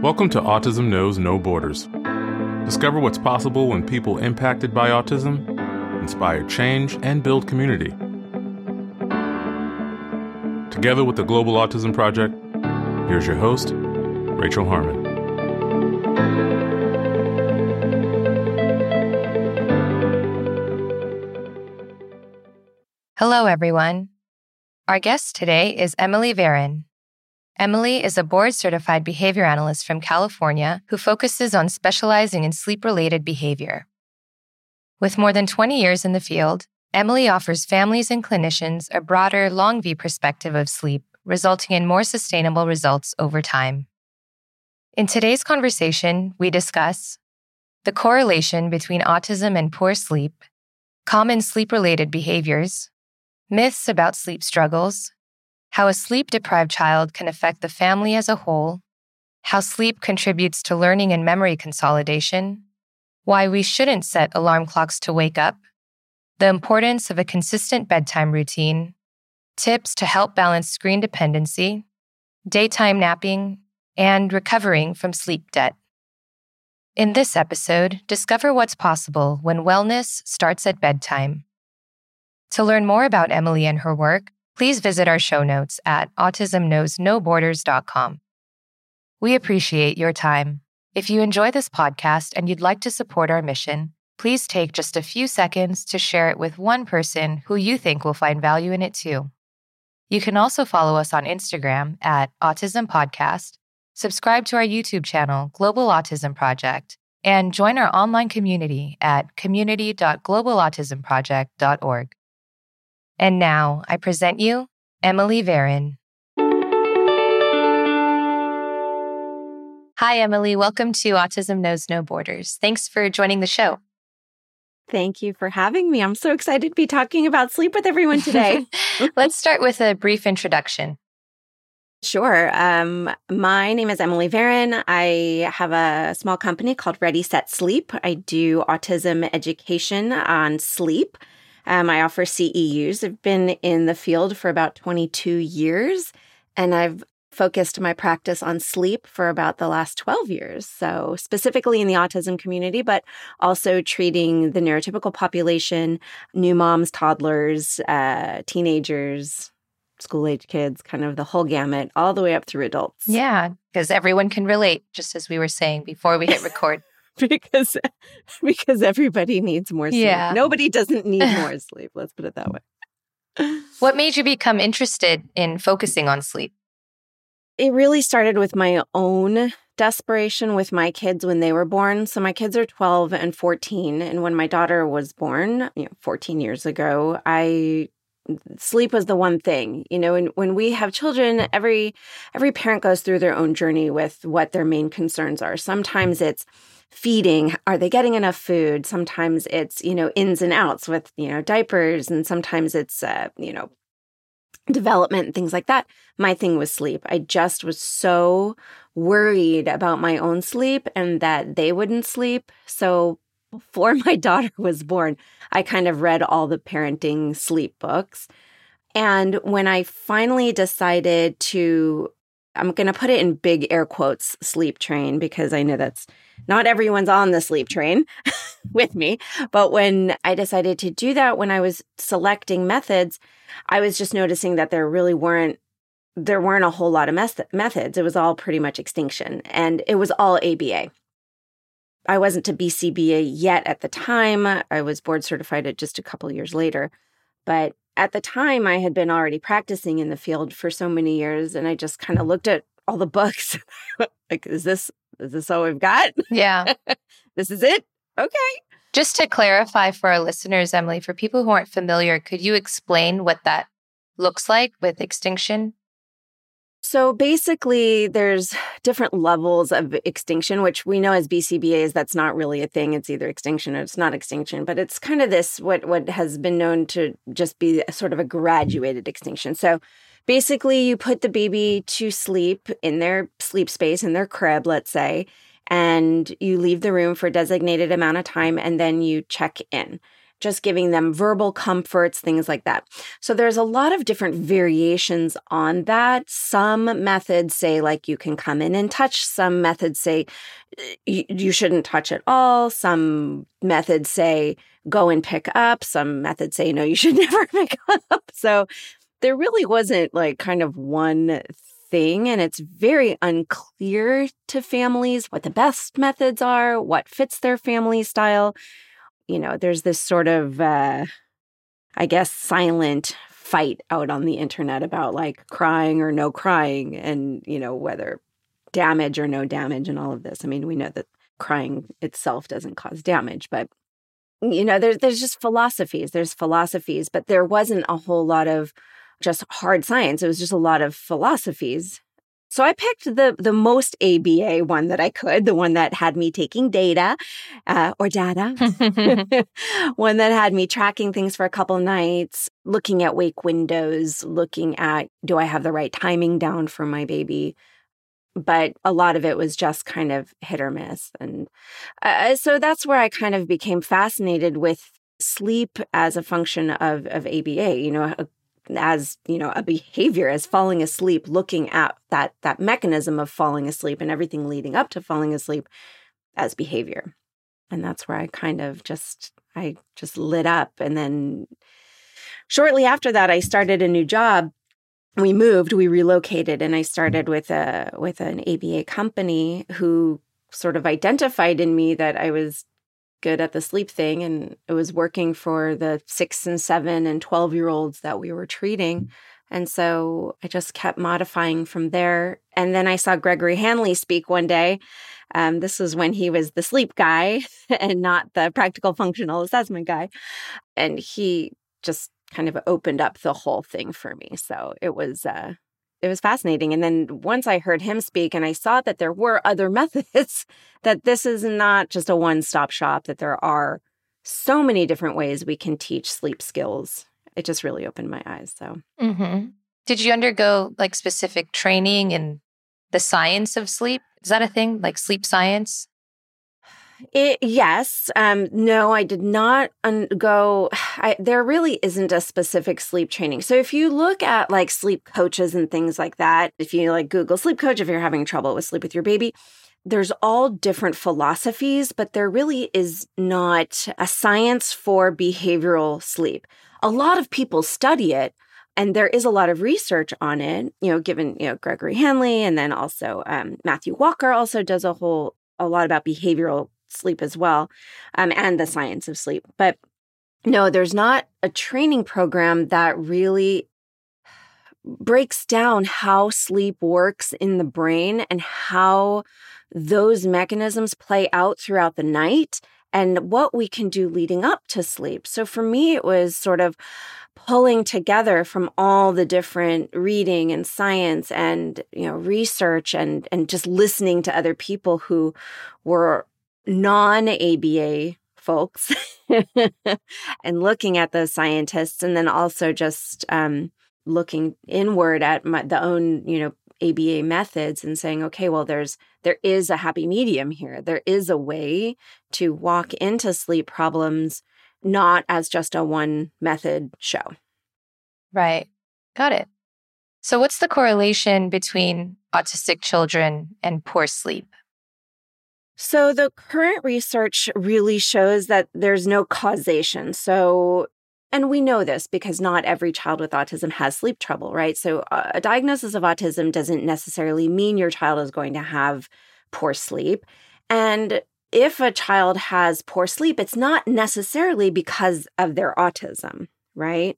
Welcome to Autism Knows No Borders. Discover what's possible when people impacted by autism inspire change and build community. Together with the Global Autism Project, here's your host, Rachel Harmon. Hello, everyone. Our guest today is Emily Varon. Emily is a board certified behavior analyst from California who focuses on specializing in sleep related behavior. With more than 20 years in the field, Emily offers families and clinicians a broader, long view perspective of sleep, resulting in more sustainable results over time. In today's conversation, we discuss the correlation between autism and poor sleep, common sleep related behaviors, myths about sleep struggles, how a sleep deprived child can affect the family as a whole, how sleep contributes to learning and memory consolidation, why we shouldn't set alarm clocks to wake up, the importance of a consistent bedtime routine, tips to help balance screen dependency, daytime napping, and recovering from sleep debt. In this episode, discover what's possible when wellness starts at bedtime. To learn more about Emily and her work, please visit our show notes at autismknowsnoborders.com. We appreciate your time. If you enjoy this podcast and you'd like to support our mission, please take just a few seconds to share it with one person who you think will find value in it too. You can also follow us on Instagram at Autism Podcast, subscribe to our YouTube channel, Global Autism Project, and join our online community at community.globalautismproject.org. And now I present you Emily Varon. Hi, Emily. Welcome to Autism Knows No Borders. Thanks for joining the show. Thank you for having me. I'm so excited to be talking about sleep with everyone today. Let's start with a brief introduction. Sure. Um, my name is Emily Varon. I have a small company called Ready Set Sleep. I do autism education on sleep. Um, I offer CEUs. I've been in the field for about 22 years, and I've focused my practice on sleep for about the last 12 years. So, specifically in the autism community, but also treating the neurotypical population, new moms, toddlers, uh, teenagers, school age kids, kind of the whole gamut, all the way up through adults. Yeah, because everyone can relate, just as we were saying before we hit record. because because everybody needs more sleep. Yeah. Nobody doesn't need more sleep. Let's put it that way. What made you become interested in focusing on sleep? It really started with my own desperation with my kids when they were born. So my kids are 12 and 14 and when my daughter was born, you know, 14 years ago, I sleep was the one thing you know and when we have children every every parent goes through their own journey with what their main concerns are sometimes it's feeding are they getting enough food? Sometimes it's you know ins and outs with you know diapers and sometimes it's uh, you know development things like that. My thing was sleep. I just was so worried about my own sleep and that they wouldn't sleep. So before my daughter was born i kind of read all the parenting sleep books. And when i finally decided to I'm going to put it in big air quotes sleep train because I know that's not everyone's on the sleep train with me. But when I decided to do that, when I was selecting methods, I was just noticing that there really weren't there weren't a whole lot of methods. It was all pretty much extinction and it was all ABA. I wasn't to BCBA yet at the time. I was board certified just a couple years later. But at the time, I had been already practicing in the field for so many years, and I just kind of looked at all the books. like, is this is this all we've got? Yeah, this is it. Okay. Just to clarify for our listeners, Emily, for people who aren't familiar, could you explain what that looks like with extinction? So basically, there's different levels of extinction, which we know as BCBAs, that's not really a thing. It's either extinction or it's not extinction, but it's kind of this what what has been known to just be sort of a graduated extinction. So basically, you put the baby to sleep in their sleep space in their crib, let's say, and you leave the room for a designated amount of time, and then you check in. Just giving them verbal comforts, things like that. So there's a lot of different variations on that. Some methods say, like, you can come in and touch. Some methods say you, shouldn't touch at all. Some methods say go and pick up. Some methods say, no, you should never pick up. So there really wasn't like kind of one thing. And it's very unclear to families what the best methods are, what fits their family style. You know, there's this sort of, uh, I guess, silent fight out on the internet about like crying or no crying and, you know, whether damage or no damage and all of this. I mean, we know that crying itself doesn't cause damage, but you know, there's there's just philosophies. There's philosophies, but there wasn't a whole lot of just hard science. It was just a lot of philosophies. So I picked the the most ABA one that I could, the one that had me taking data uh, or data, one that had me tracking things for a couple nights, looking at wake windows, looking at do I have the right timing down for my baby. But a lot of it was just kind of hit or miss, and uh, so that's where I kind of became fascinated with sleep as a function of of ABA. You know, as you know a behavior as falling asleep looking at that that mechanism of falling asleep and everything leading up to falling asleep as behavior. And that's where i kind of just i just lit up. And then shortly after that i started a new job. We moved we relocated and i started with a with an aba company who sort of identified in me that i was good at the sleep thing and it was working for the six and seven and 12 year olds that we were treating. And so I just kept modifying from there. And then I saw Gregory Hanley speak one day. Um, this was when he was the sleep guy and not the practical functional assessment guy. And he just kind of opened up the whole thing for me. So it was, uh, it was fascinating. And then once I heard him speak and I saw that there were other methods, that this is not just a one stop shop, that there are so many different ways we can teach sleep skills. It just really opened my eyes. So, mm-hmm. did you undergo like specific training in the science of sleep? Is that a thing, like sleep science? It, yes. Um, no, I did not un- go. I, there really isn't a specific sleep training. So if you look at like sleep coaches and things like that, if you like Google sleep coach, if you're having trouble with sleep with your baby, there's all different philosophies, but there really is not a science for behavioral sleep. A lot of people study it, and there is a lot of research on it you know given you know gregory hanley and then also um, matthew walker also does a whole a lot about behavioral sleep as well, um, and the science of sleep. But no, there's not a training program that really breaks down how sleep works in the brain and how those mechanisms play out throughout the night and what we can do leading up to sleep. So for me, it was sort of pulling together from all the different reading and science and you know research and and just listening to other people who were non ABA folks and looking at those scientists, and then also just um, looking inward at my, the own, you know, ABA methods and saying, okay, well, there's there is a happy medium here. There is a way to walk into sleep problems not as just a one method show. Right. Got it. So, what's the correlation between autistic children and poor sleep? So, the current research really shows that there's no causation. So, and we know this because not every child with autism has sleep trouble, right? So, a diagnosis of autism doesn't necessarily mean your child is going to have poor sleep. And if a child has poor sleep, it's not necessarily because of their autism, right?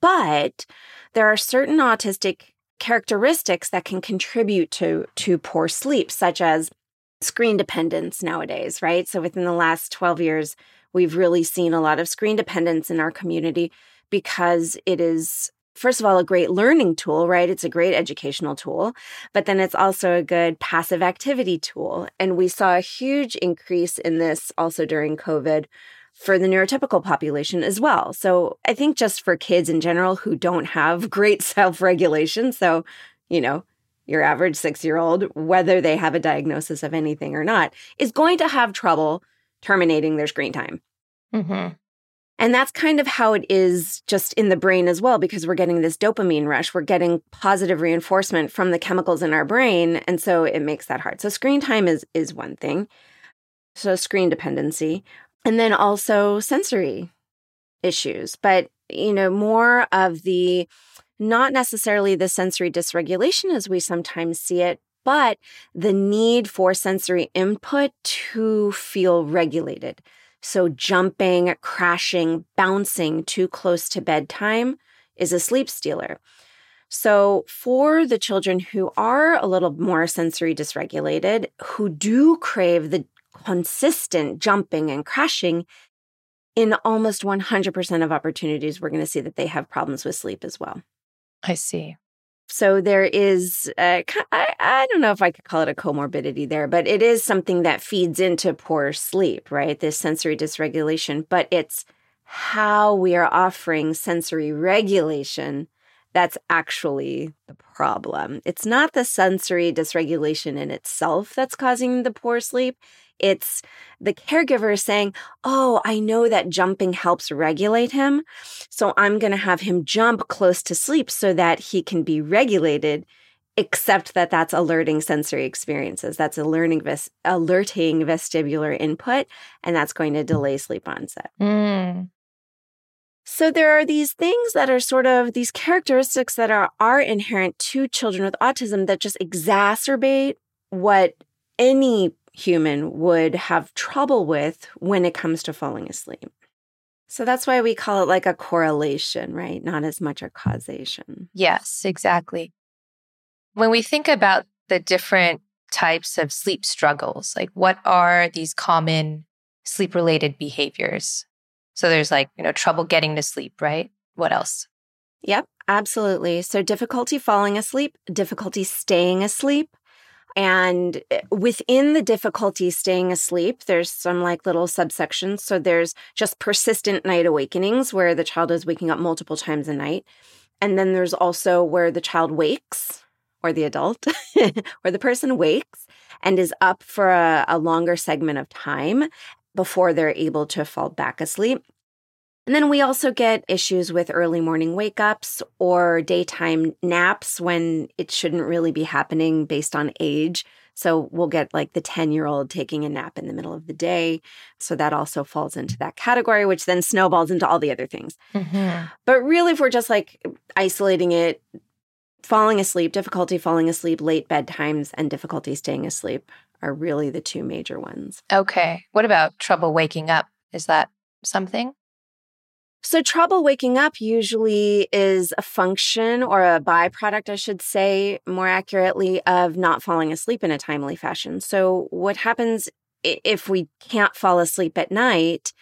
But there are certain autistic characteristics that can contribute to to poor sleep such as screen dependence nowadays, right? So within the last 12 years, we've really seen a lot of screen dependence in our community because it is first of all, a great learning tool, right? It's a great educational tool, but then it's also a good passive activity tool. And we saw a huge increase in this also during COVID for the neurotypical population as well. So I think just for kids in general who don't have great self regulation, so, you know, your average six year old, whether they have a diagnosis of anything or not, is going to have trouble terminating their screen time. Mm-hmm. And that's kind of how it is just in the brain as well, because we're getting this dopamine rush. We're getting positive reinforcement from the chemicals in our brain. And so it makes that hard. So screen time is, is one thing. So screen dependency. And then also sensory issues. But, you know, more of the not necessarily the sensory dysregulation as we sometimes see it, but the need for sensory input to feel regulated. So, jumping, crashing, bouncing too close to bedtime is a sleep stealer. So, for the children who are a little more sensory dysregulated, who do crave the consistent jumping and crashing, in almost 100% of opportunities, we're going to see that they have problems with sleep as well. I see. So there is, I don't know if I could call it a comorbidity there, but it is something that feeds into poor sleep, right? This sensory dysregulation, but it's how we are offering sensory regulation that's actually the problem. It's not the sensory dysregulation in itself that's causing the poor sleep. It's the caregiver saying, Oh, I know that jumping helps regulate him. So I'm going to have him jump close to sleep so that he can be regulated, except that that's alerting sensory experiences. That's alerting, ves- alerting vestibular input, and that's going to delay sleep onset. Mm. So there are these things that are sort of these characteristics that are, are inherent to children with autism that just exacerbate what any human would have trouble with when it comes to falling asleep. So that's why we call it like a correlation, right? Not as much a causation. Yes, exactly. When we think about the different types of sleep struggles, like what are these common sleep related behaviors? So there's like, you know, trouble getting to sleep, right? What else? Yep, absolutely. So difficulty falling asleep, difficulty staying asleep, and eh, within the difficulty staying asleep, there's some like little subsections. So there's just persistent night awakenings where the child is waking up multiple times a night. And then there's also where the child wakes or the adult or the person wakes and is up for a, a longer segment of time before they're able to fall back asleep. And then we also get issues with early morning wake ups or daytime naps when it shouldn't really be happening based on age. So we'll get like the 10 year old taking a nap in the middle of the day. So that also falls into that category, which then snowballs into all the other things. Mm-hmm. But really, if we're just like isolating it, falling asleep, difficulty falling asleep, late bedtimes, and difficulty staying asleep are really the two major ones. Okay. What about trouble waking up? Is that something? So, trouble waking up usually is a function or a byproduct, I should say, more accurately, of not falling asleep in a timely fashion. So, what happens if we can't fall asleep at night?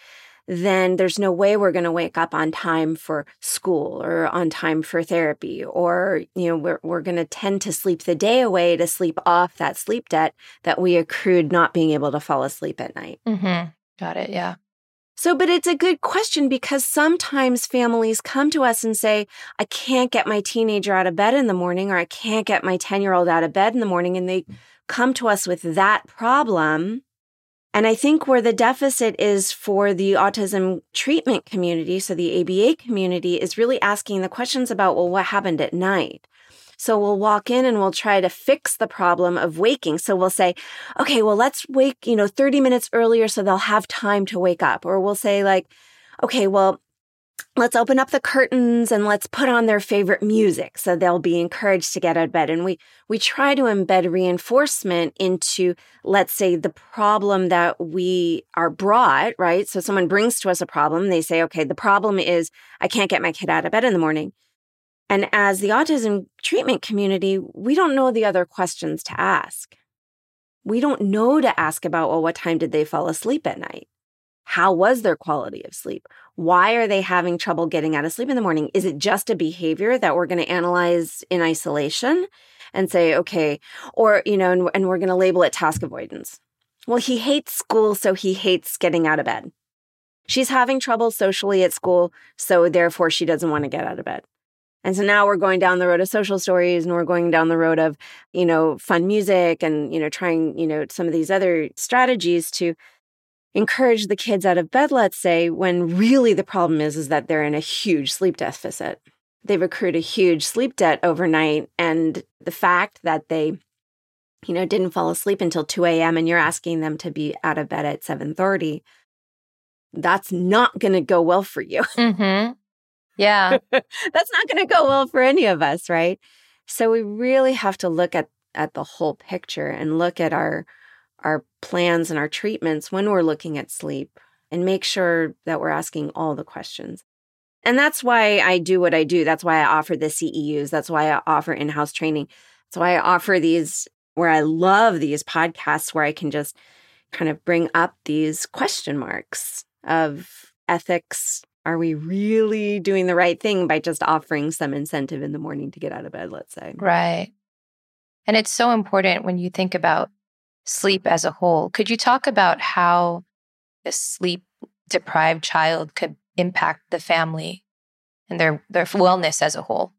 Then there's no way we're going to wake up on time for school or on time for therapy, or, you know, we're, we're going to tend to sleep the day away to sleep off that sleep debt that we accrued not being able to fall asleep at night. Mm-hmm. Got it. Yeah. So, but it's a good question because sometimes families come to us and say, I can't get my teenager out of bed in the morning, or I can't get my 10 year old out of bed in the morning. And they mm. come to us with that problem. And I think where the deficit is for the autism treatment community, so the ABA community, is really asking the questions about, well, what happened at night? So we'll walk in and we'll try to fix the problem of waking. So we'll say, okay, well, let's wake, you know, 30 minutes earlier so they'll have time to wake up. Or we'll say, like, okay, well, let's open up the curtains and let's put on their favorite music so they'll be encouraged to get out of bed and we we try to embed reinforcement into let's say the problem that we are brought right so someone brings to us a problem they say okay the problem is i can't get my kid out of bed in the morning and as the autism treatment community, we don't know the other questions to ask. We don't know to ask about, well, what time did they fall asleep at night? How was their quality of sleep? Why are they having trouble getting out of sleep in the morning? Is it just a behavior that we're going to analyze in isolation and say, okay, or, you know, and, and we're going to label it task avoidance? Well, he hates school, so he hates getting out of bed. She's having trouble socially at school, so therefore she doesn't want to get out of bed. And so now we're going down the road of social stories and we're going down the road of, you know, fun music and, you know, trying, you know, some of these other strategies to encourage the kids out of bed, let's say, when really the problem is, is that they're in a huge sleep deficit. They've accrued a huge sleep debt overnight. And the fact that they, you know, didn't fall asleep until 2 a.m. and you're asking them to be out of bed at 7:30, that's not going to go well for you. Mm-hmm. Yeah. that's not going to go well for any of us, right? So we really have to look at at the whole picture and look at our our plans and our treatments when we're looking at sleep and make sure that we're asking all the questions. And that's why I do what I do. That's why I offer the CEUs. That's why I offer in-house training. That's why I offer these where I love these podcasts where I can just kind of bring up these question marks of ethics. Are we really doing the right thing by just offering some incentive in the morning to get out of bed, let's say? Right. And it's so important when you think about sleep as a whole. Could you talk about how a sleep deprived child could impact the family and their their wellness as a whole?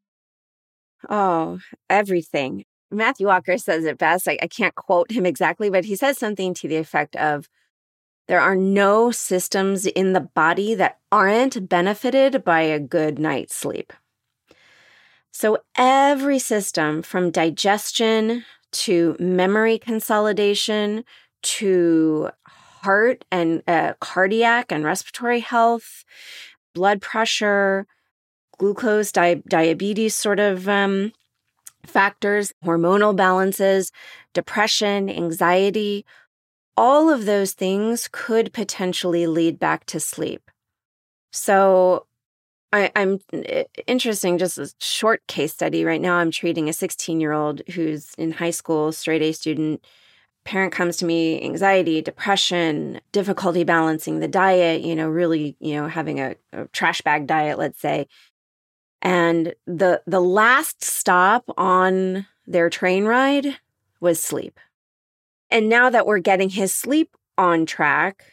Oh, everything. Matthew Walker says it best. I, I can't quote him exactly, but he says something to the effect of there are no systems in the body that aren't benefited by a good night's sleep. So, every system from digestion to memory consolidation to heart and uh, cardiac and respiratory health, blood pressure, glucose, di- diabetes sort of um, factors, hormonal balances, depression, anxiety, all of those things could potentially lead back to sleep. So, I, am eh, interesting, just a short case study. Right now, I'm treating a 16 year old who's in high school, straight A student. Parent comes to me, anxiety, depression, difficulty balancing the diet, you know, really, you know, having a, a trash bag diet, let's say. And the the last stop on their train ride was sleep. And now that we're getting his sleep on track,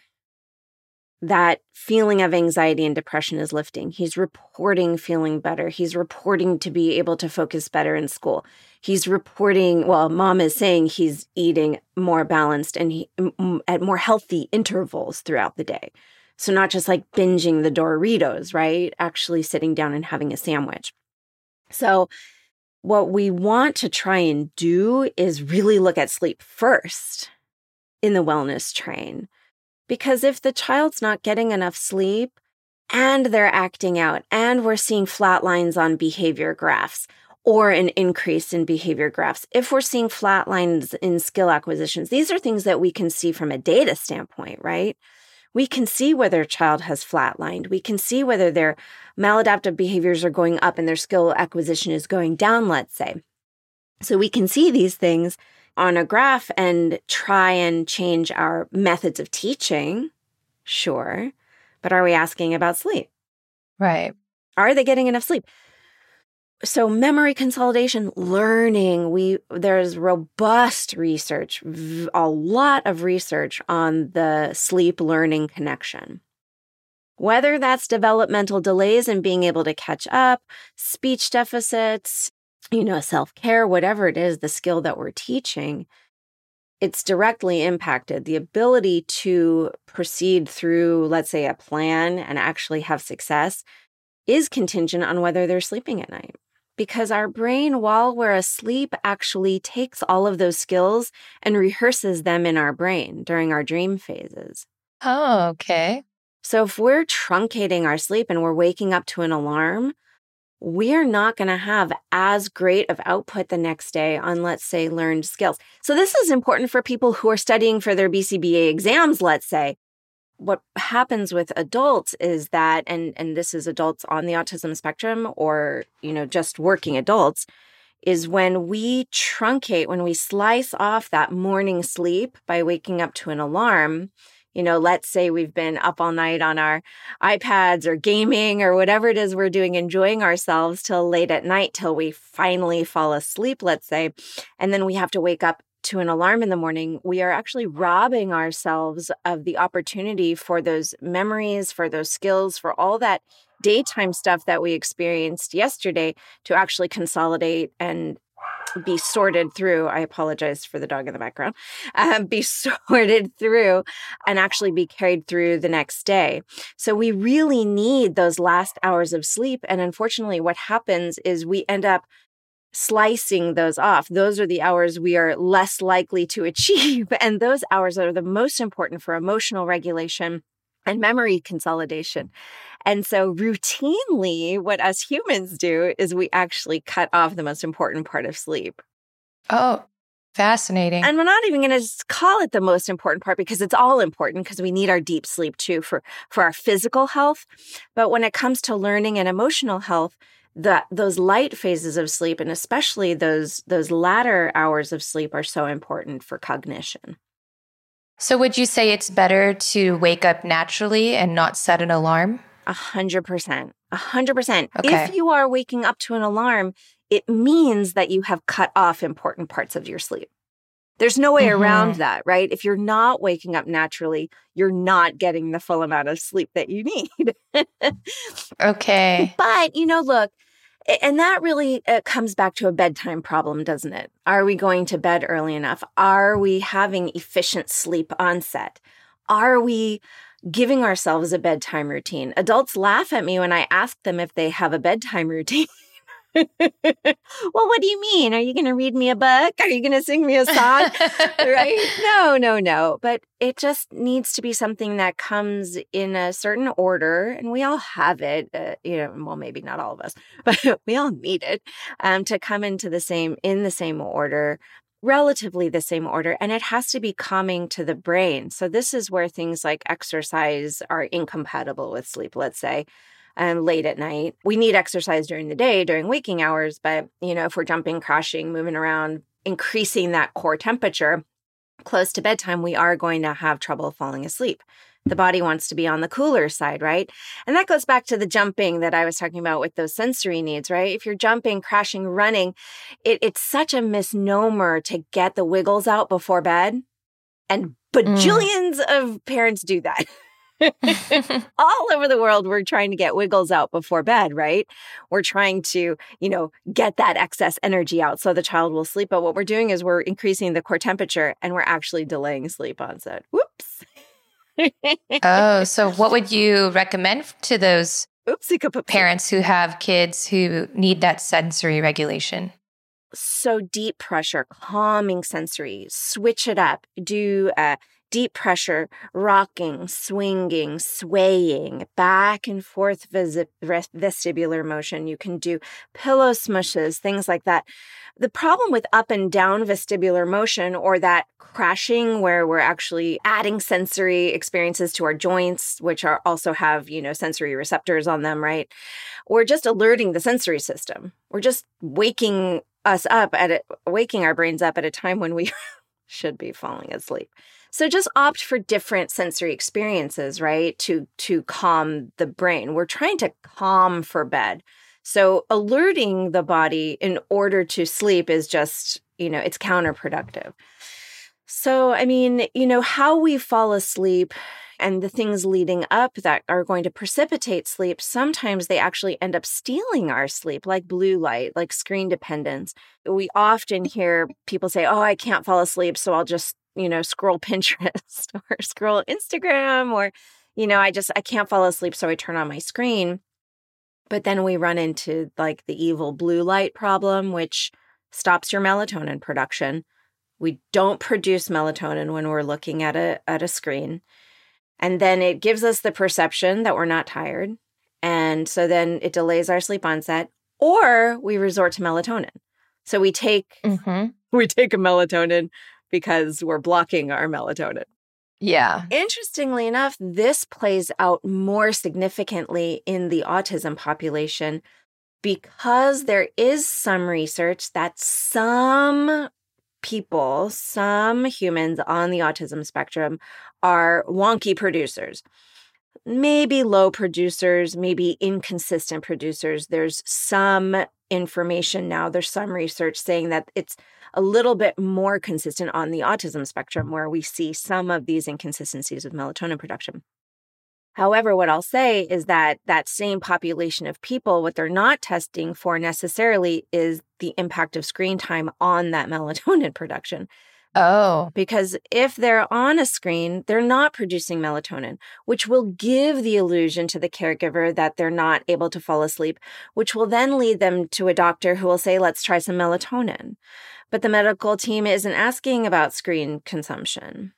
that feeling of anxiety and depression is lifting. He's reporting feeling better. He's reporting to be able to focus better in school. He's reporting, well, mom is saying he's eating more balanced and he, m- at more healthy intervals throughout the day. So, not just like binging the Doritos, right? Actually sitting down and having a sandwich. So, what we want to try and do is really look at sleep first in the wellness train because if the child's not getting enough sleep and they're acting out and we're seeing flat lines on behavior graphs or an increase in behavior graphs, if we're seeing flat lines in skill acquisitions, these are things that we can see from a data standpoint, right? We can see whether a child has flatlined. We can see whether their maladaptive behaviors are going up and their skill acquisition is going down, let's say. So we can see these things on a graph and try and change our methods of teaching, sure. But are we asking about sleep? Right. Are they getting enough sleep? So memory consolidation, learning, we there's robust research, a lot of research on the sleep learning connection. Whether that's developmental delays in being able to catch up, speech deficits, you know, self care, whatever it is, the skill that we're teaching, it's directly impacted. The ability to proceed through, let's say, a plan and actually have success is contingent on whether they're sleeping at night. Because our brain, while we're asleep, actually takes all of those skills and rehearses them in our brain during our dream phases. Oh, okay. So if we're truncating our sleep and we're waking up to an alarm, we're not going to have as great of output the next day on, let's say, learned skills. So, this is important for people who are studying for their BCBA exams, let's say. What happens with adults is that, and, and this is adults on the autism spectrum or, you know, just working adults, is when we truncate, when we slice off that morning sleep by waking up to an alarm, you know, let's say we've been up all night on our iPads or gaming or whatever it is we're doing, enjoying ourselves till late at night till we finally fall asleep, let's say. And then we have to wake up to an alarm in the morning, we are actually robbing ourselves of the opportunity for those memories, for those skills, for all that daytime stuff that we experienced yesterday to actually consolidate and be sorted through. I apologize for the dog in the background. Um, be sorted through and actually be carried through the next day. So we really need those last hours of sleep. And unfortunately, what happens is we end up slicing those off. Those are the hours we are less likely to achieve. And those hours are the most important for emotional regulation and memory consolidation. And so, routinely, what us humans do is we actually cut off the most important part of sleep. Oh, fascinating. And we're not even going to call it the most important part because it's all important because we need our deep sleep too for, for our physical health. But when it comes to learning and emotional health, that those light phases of sleep and especially those those latter hours of sleep are so important for cognition. So would you say it's better to wake up naturally and not set an alarm? A hundred percent. A hundred percent. If you are waking up to an alarm, it means that you have cut off important parts of your sleep. There's no way mm-hmm. around that, right? If you're not waking up naturally, you're not getting the full amount of sleep that you need. okay. But, you know, look, and that really uh, comes back to a bedtime problem, doesn't it? Are we going to bed early enough? Are we having efficient sleep onset? Are we giving ourselves a bedtime routine? Adults laugh at me when I ask them if they have a bedtime routine. well, what do you mean? Are you going to read me a book? Are you going to sing me a song? right? No, no, no. But it just needs to be something that comes in a certain order, and we all have it. Uh, you know, well, maybe not all of us, but we all need it um, to come into the same in the same order relatively the same order and it has to be calming to the brain. So this is where things like exercise are incompatible with sleep, let's say um, late at night. We need exercise during the day, during waking hours, but you know, if we're jumping, crashing, moving around, increasing that core temperature close to bedtime, we are going to have trouble falling asleep. The body wants to be on the cooler side, right? And that goes back to the jumping that I was talking about with those sensory needs, right? If you're jumping, crashing, running, it, it's such a misnomer to get the wiggles out before bed. And mm. bajillions mm. of parents do that. all over the world we're trying to get wiggles out before bed right? We're trying to you know get that excess energy out so the child will sleep. But what we're doing is we're increasing the core temperature and we're actually delaying sleep onset. Whoops. Oh so what would you recommend to those Oopsie parents who have kids who need that sensory regulation? So deep pressure calming sensory switch it up do uh, deep pressure, rocking, swinging, swaying, back and forth vestibular motion. You can do pillow smushes, things like that. The problem with up and down vestibular motion or that crashing where we're actually adding sensory experiences to our joints, which are also have, you know, sensory receptors on them, right? We're just alerting the sensory system. We're just waking us up at it, waking our brains up at a time when we should be falling asleep. So just opt for different sensory experiences, right? To to calm the brain. We're trying to calm for bed. So alerting the body in order to sleep is just, you know, it's counterproductive. So, I mean, you know, how we fall asleep and the things leading up that are going to precipitate sleep, sometimes they actually end up stealing our sleep, like blue light, like screen dependence. We often hear people say, Oh, I can't fall asleep, so I'll just you know, scroll Pinterest or scroll Instagram or, you know, I just, I can't fall asleep. So I turn on my screen. But then we run into like the evil blue light problem, which stops your melatonin production. We don't produce melatonin when we're looking at a, at a screen. And then it gives us the perception that we're not tired. And so then it delays our sleep onset or we resort to melatonin. So we take mm-hmm. we take a melatonin because we're blocking our melatonin. Yeah. Interestingly enough, this plays out more significantly in the autism population because there is some research that some people, some humans on the autism spectrum are wonky producers. Maybe low producers, maybe inconsistent producers. There's some information now, there's some research saying that it's a little bit more consistent on the autism spectrum, where we see some of these inconsistencies with melatonin production. However, what I'll say is that that same population of people, what they're not testing for necessarily is the impact of screen time on that melatonin production. Oh. Because if they're on a screen, they're not producing melatonin, which will give the illusion to the caregiver that they're not able to fall asleep, which will then lead them to a doctor who will say, let's try some melatonin. But the medical team isn't asking about screen consumption.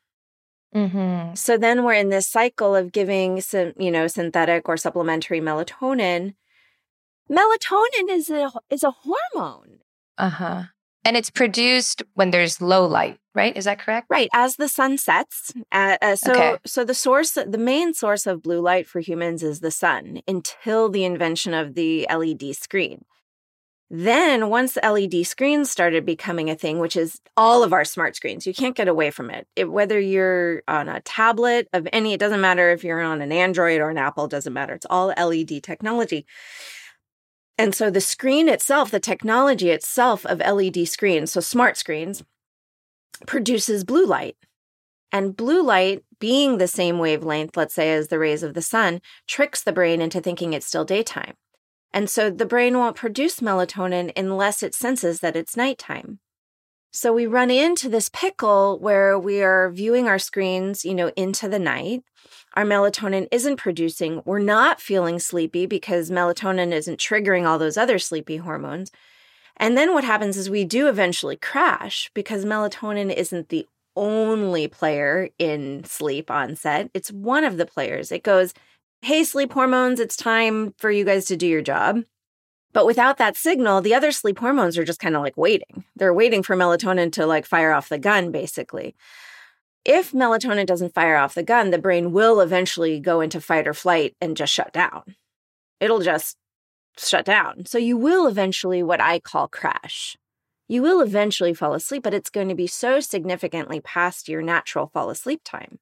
Mm-hmm. So then we're in this cycle of giving some, you know, synthetic or supplementary melatonin. Melatonin is a is a hormone. Uh-huh. And it's produced when there's low light, right? Is that correct? Right, as the sun sets. Uh, uh, so, Okay. so the source, the main source of blue light for humans is the sun until the invention of the LED screen. Then, once LED screens started becoming a thing, which is all of our smart screens, you can't get away from it. it. Whether you're on a tablet of any, it doesn't matter if you're on an Android or an Apple, doesn't matter. It's all LED technology. And so the screen itself, the technology itself of LED screens, so smart screens, produces blue light. And blue light, being the same wavelength, let's say, as the rays of the sun, tricks the brain into thinking it's still daytime. And so the brain won't produce melatonin unless it senses that it's nighttime. So we run into this pickle where we are viewing our screens, you know, into the night. Our melatonin isn't producing. We're not feeling sleepy because melatonin isn't triggering all those other sleepy hormones. And then what happens is we do eventually crash because melatonin isn't the only player in sleep onset. It's one of the players. It goes, hey, sleep hormones, it's time for you guys to do your job. But without that signal, the other sleep hormones are just kind of like waiting. They're waiting for melatonin to like fire off the gun, basically. If melatonin doesn't fire off the gun, the brain will eventually go into fight or flight and just shut down. It'll just shut down. So you will eventually, what I call crash. You will eventually fall asleep, but it's going to be so significantly past your natural fall asleep time.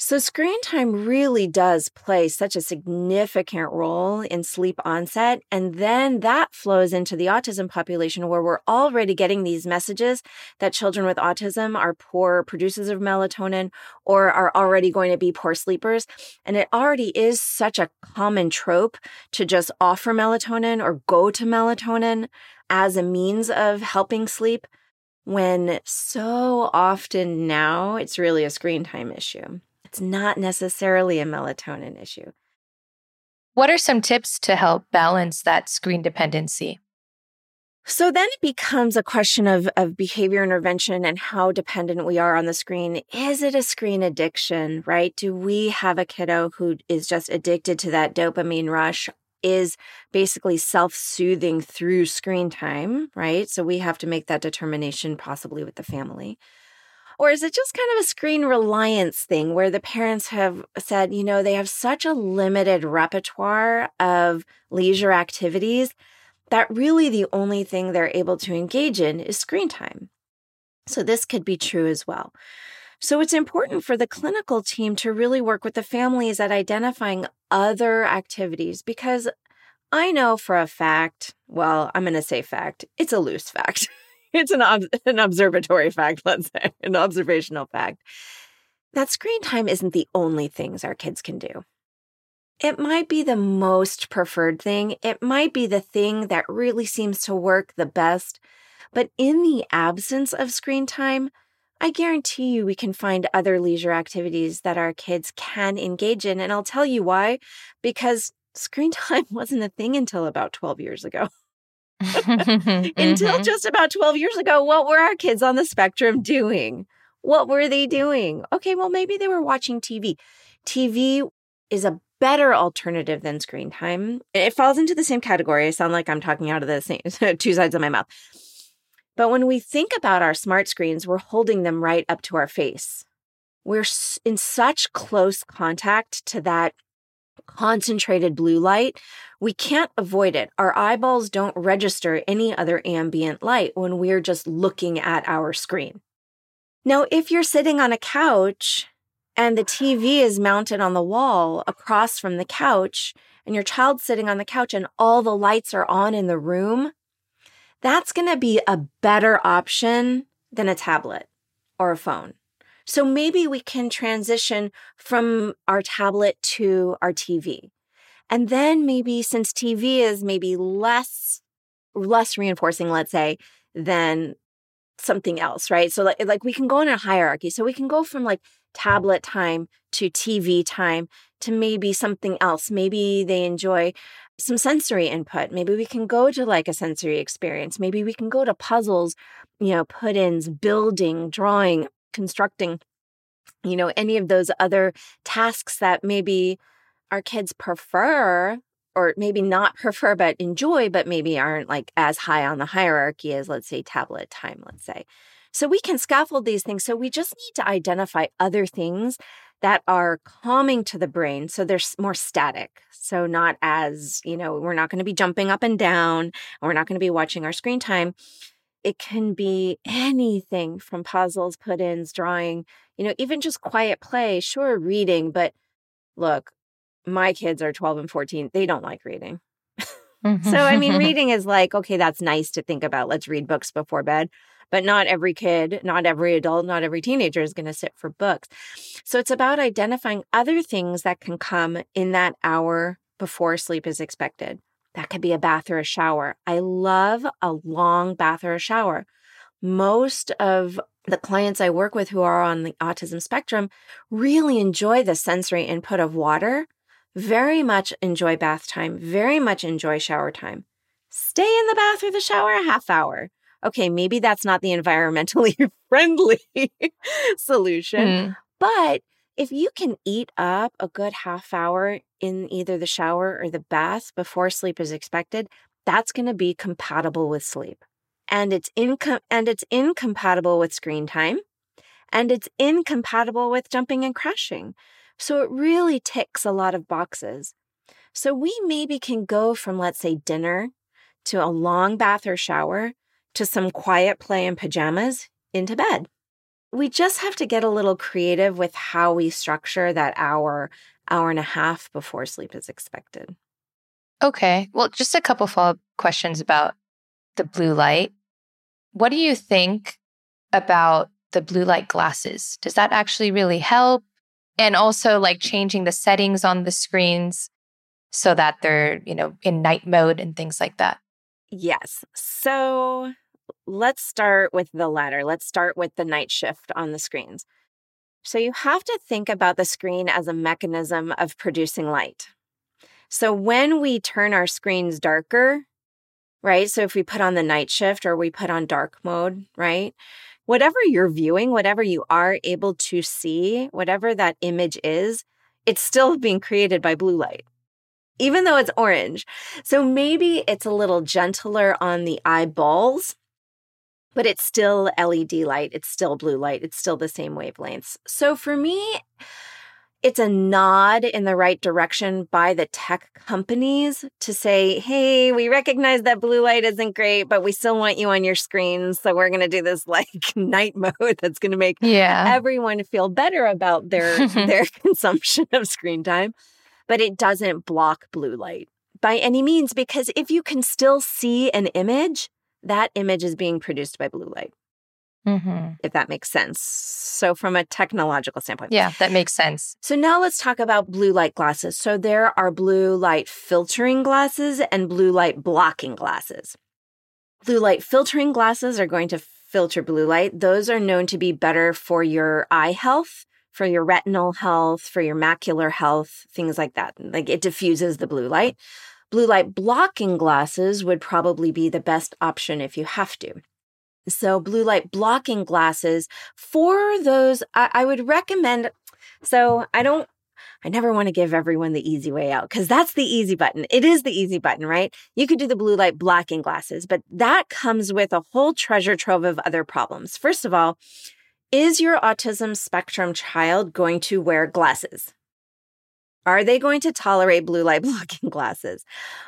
So, screen time really does play such a significant role in sleep onset. And then that flows into the autism population where we're already getting these messages that children with autism are poor producers of melatonin or are already going to be poor sleepers. And it already is such a common trope to just offer melatonin or go to melatonin as a means of helping sleep when so often now it's really a screen time issue. It's not necessarily a melatonin issue. What are some tips to help balance that screen dependency? So then it becomes a question of, of behavior intervention and how dependent we are on the screen. Is it a screen addiction, right? Do we have a kiddo who is just addicted to that dopamine rush? Is basically self soothing through screen time, right? So we have to make that determination possibly with the family. Or is it just kind of a screen reliance thing where the parents have said, you know, they have such a limited repertoire of leisure activities that really the only thing they're able to engage in is screen time? So this could be true as well. So it's important for the clinical team to really work with the families at identifying other activities because I know for a fact, well, I'm going to say fact, it's a loose fact. it's an, ob- an observatory fact, let's say, an observational fact, that screen time isn't the only things our kids can do. It might be the most preferred thing. It might be the thing that really seems to work the best. But in the absence of screen time, I guarantee you we can find other leisure activities that our kids can engage in. And I'll tell you why. Because screen time wasn't a thing until about 12 years ago. Until Mhm. just about 12 years ago, what were our kids on the spectrum doing? What were they doing? Okay, well, maybe they were watching TV. TV is a better alternative than screen time. It falls into the same category. I sound like I'm talking out of the same two sides of my mouth. But when we think about our smart screens, we're holding them right up to our face. We're in such close contact to that concentrated blue light, we can't avoid it. Our eyeballs don't register any other ambient light when we're just looking at our screen. Now, if you're sitting on a couch and the TV is mounted on the wall across from the couch, and your child's sitting on the couch and all the lights are on in the room, that's going to be a better option than a tablet or a phone. So maybe we can transition from our tablet to our TV. And then maybe since TV is maybe less less reinforcing, let's say, than something else, right? So like, like we can go in a hierarchy. So we can go from like tablet time to TV time to maybe something else. Maybe they enjoy some sensory input. Maybe we can go to like a sensory experience. Maybe we can go to puzzles, you know, put ins, building, drawing, constructing, you know, any of those other tasks that maybe our kids prefer or maybe not prefer but enjoy, but maybe aren't like as high on the hierarchy as, let's say, tablet time, let's say. So we can scaffold these things. So we just need to identify other things that are calming to the brain. So they're more static. So not as, you know, we're not going to be jumping up and down, and we're not going to be watching our screen time. It can be anything from puzzles, put ins, drawing, you know, even just quiet play, sure, reading. But look, my kids are 12 and 14. They don't like reading. so, I mean, mm-hmm. reading is like, okay, that's nice to think about. Let's read books before bed. But not every kid, not every adult, not every teenager is going to sit for books. So it's about identifying other things that can come in that hour before sleep is expected. That could be a bath or a shower. I love a long bath or a shower. Most of the clients I work with who are on the autism spectrum really enjoy the sensory input of water very much enjoy bath time, very much enjoy shower time. Stay in the bath or the shower a half hour. Okay, maybe that's not the environmentally friendly solution, mm. but if you can eat up a good half hour in either the shower or the bath before sleep is expected, that's going to be compatible with sleep. And it's incom- and it's incompatible with screen time, and it's incompatible with jumping and crashing. So it really ticks a lot of boxes. So we maybe can go from, let's say, dinner to a long bath or shower to some quiet play in pajamas into bed. We just have to get a little creative with how we structure that hour, hour and a half before sleep is expected. Okay. Well, just a couple follow up questions about the blue light. What do you think about the blue light glasses? Does that actually really help? and also like changing the settings on the screens so that they're, you know, in night mode and things like that. Yes. So let's start with the latter. Let's start with the night shift on the screens. So you have to think about the screen as a mechanism of producing light. So when we turn our screens darker, right? So if we put on the night shift or we put on dark mode, right? whatever you're viewing, whatever you are able to see, whatever that image is, it's still being created by blue light, even though it's orange. So maybe it's a little gentler on the eyeballs, but it's still LED light. It's still blue light. It's still the same wavelengths. So for me, it's a nod in the right direction by the tech companies to say, hey, we recognize that blue light isn't great, but we still want you on your screens. So we're going to do this like night mode that's going to make yeah. everyone feel better about their, their consumption of screen time. But it doesn't block blue light by any means, because if you can still see an image, that image is being produced by blue light mm-hmm. if that makes sense. So, from a technological standpoint. Yeah, that makes sense. So, now let's talk about blue light glasses. So, there are blue light filtering glasses and blue light blocking glasses. Blue light filtering glasses are going to filter blue light. Those are known to be better for your eye health, for your retinal health, for your macular health, things like that. Like it diffuses the blue light. Blue light blocking glasses would probably be the best option if you have to. So, blue light blocking glasses for those, I, I would recommend. So, I don't I never want to give everyone the easy way out because that's the easy button. It is the easy button, right? You could do the blue light blocking glasses, but that comes with a whole treasure trove of other problems. First of all, is your autism spectrum child going to wear glasses? Are they going to tolerate blue light blocking glasses?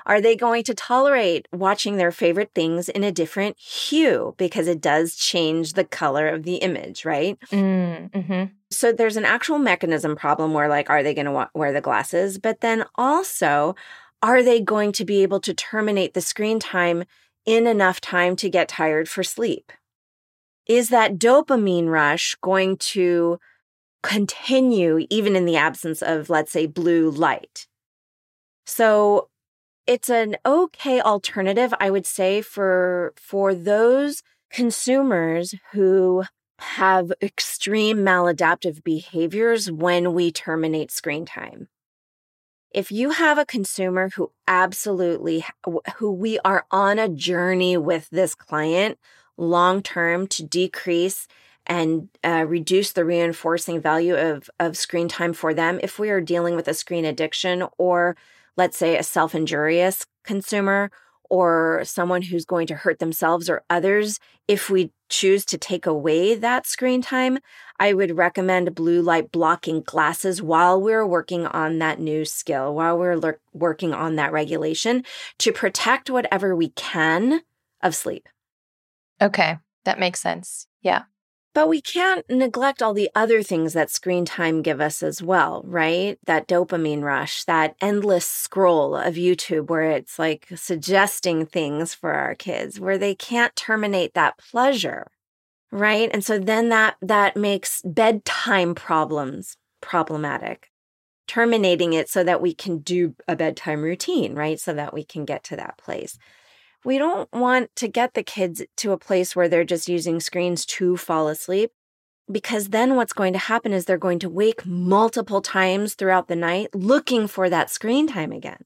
Are they going to tolerate watching their favorite things in a different hue because it does change the color of the image, right? Mm, mm-hmm. So there's an actual mechanism problem where, like, are they going to wa- wear the glasses? But then also, are they going to be able to terminate the screen time in enough time to get tired for sleep? Is that dopamine rush going to continue even in the absence of, let's say, blue light. So it's an okay alternative, I would say, for for those consumers who have extreme maladaptive behaviors when we terminate screen time. If you have a consumer who absolutely, who we are on a journey with this client long term to decrease and uh, reduce the reinforcing value of, of screen time for them, if we are dealing with a screen addiction or let's say a self injurious consumer or someone who's going to hurt themselves or others, if we choose to take away that screen time, I would recommend blue light blocking glasses while we're working on that new skill, while we're working on that regulation to protect whatever we can of sleep. Okay, that makes sense. Yeah. But we can't neglect all the other things that screen time give us as well, right? That dopamine rush, that endless scroll of YouTube where it's like suggesting things for our kids where they can't terminate that pleasure, right? And so then that that makes bedtime problems problematic. Terminating it so that we can do a bedtime routine, right? So that we can get to that place we don't want to get the kids to a place where they're just using screens to fall asleep because then what's going to happen is they're going to wake multiple times throughout the night looking for that screen time again.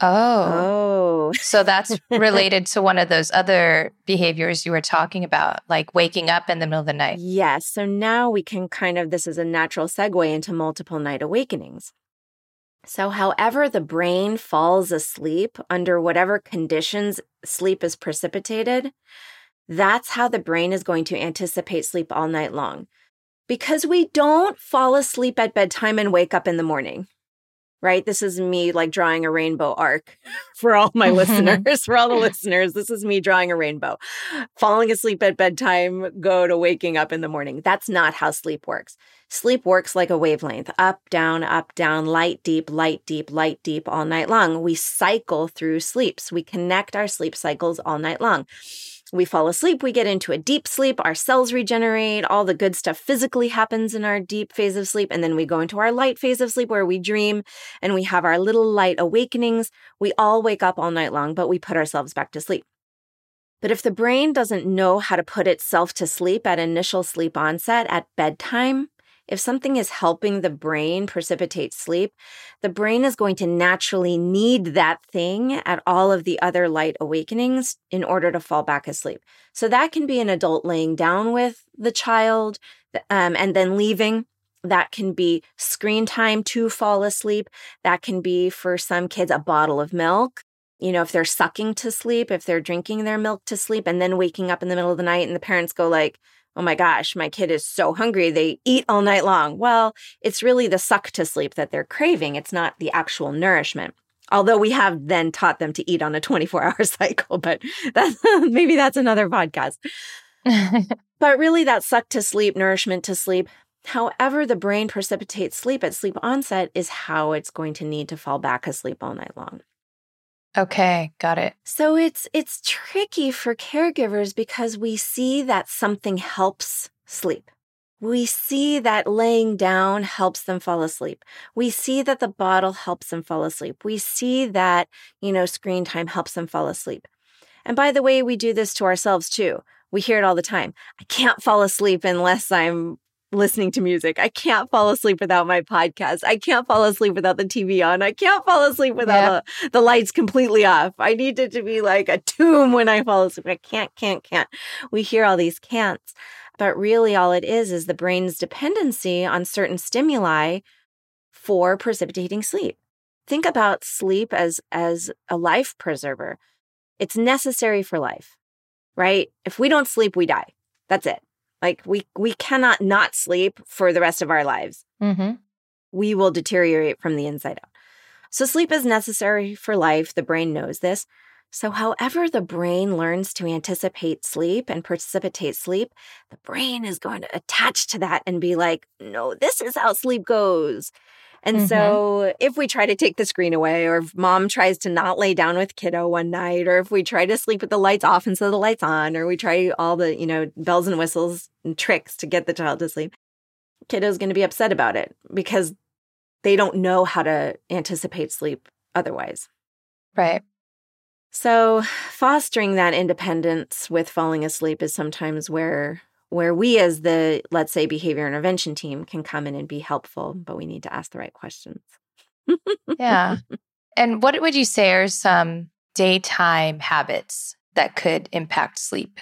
Oh. Oh. so that's related to one of those other behaviors you were talking about, like waking up in the middle of the night. Yes. So now we can kind of, this is a natural segue into multiple night awakenings. So, however, the brain falls asleep under whatever conditions sleep is precipitated, that's how the brain is going to anticipate sleep all night long. Because we don't fall asleep at bedtime and wake up in the morning right? This is me like drawing a rainbow arc for all my listeners, for all the listeners. This is me drawing a rainbow. Falling asleep at bedtime, go to waking up in the morning. That's not how sleep works. Sleep works like a wavelength up, down, up, down, light, deep, light, deep, light, deep all night long. We cycle through sleeps. We connect our sleep cycles all night long we fall asleep, we get into a deep sleep, our cells regenerate, all the good stuff physically happens in our deep phase of sleep. And then we go into our light phase of sleep where we dream and we have our little light awakenings. We all wake up all night long, but we put ourselves back to sleep. But if the brain doesn't know how to put itself to sleep at initial sleep onset at bedtime, if something is helping the brain precipitate sleep, the brain is going to naturally need that thing at all of the other light awakenings in order to fall back asleep. So that can be an adult laying down with the child um, and then leaving. That can be screen time to fall asleep. That can be for some kids a bottle of milk you know if they're sucking to sleep if they're drinking their milk to sleep and then waking up in the middle of the night and the parents go like oh my gosh, my kid is so hungry, they eat all night long. Well, it's really the suck to sleep that they're craving, it's not the actual nourishment. Although we have then taught them to eat on a 24 hour cycle, but that's, maybe that's another podcast. but really, that suck to sleep, nourishment to sleep, however the brain precipitates sleep at sleep onset is how it's going to need to fall back asleep all night long. Okay, got it. So it's it's tricky for caregivers because we see that something helps sleep. We see that laying down helps them fall asleep. We see that the bottle helps them fall asleep. We see that, you know, screen time helps them fall asleep. And by the way, we do this to ourselves too. We hear it all the time. I can't fall asleep unless I'm listening to music. I can't fall asleep without my podcast. I can't fall asleep without the TV on. I can't fall asleep without the, the lights completely off. I need it to be like a tomb when I fall asleep. I can't, can't, can't. We hear all these can'ts, but really all it is is the brain's dependency on certain stimuli for precipitating sleep. Think about sleep as as a life preserver. It's necessary for life, right? If we don't sleep, we die. That's it. Like we we cannot not sleep for the rest of our lives. Mm-hmm. We will deteriorate from the inside out. So sleep is necessary for life. The brain knows this. So, however, the brain learns to anticipate sleep and precipitate sleep, the brain is going to attach to that and be like, no, this is how sleep goes. And mm-hmm. so if we try to take the screen away, or if mom tries to not lay down with kiddo one night, or if we try to sleep with the lights off instead of the lights on, or we try all the, you know, bells and whistles and tricks to get the child to sleep, kiddo's going to be upset about it because they don't know how to anticipate sleep otherwise. Right. So, fostering that independence with falling asleep is sometimes where where we as the let's say behavior intervention team can come in and be helpful, but we need to ask the right questions. yeah. And what would you say are some daytime habits that could impact sleep?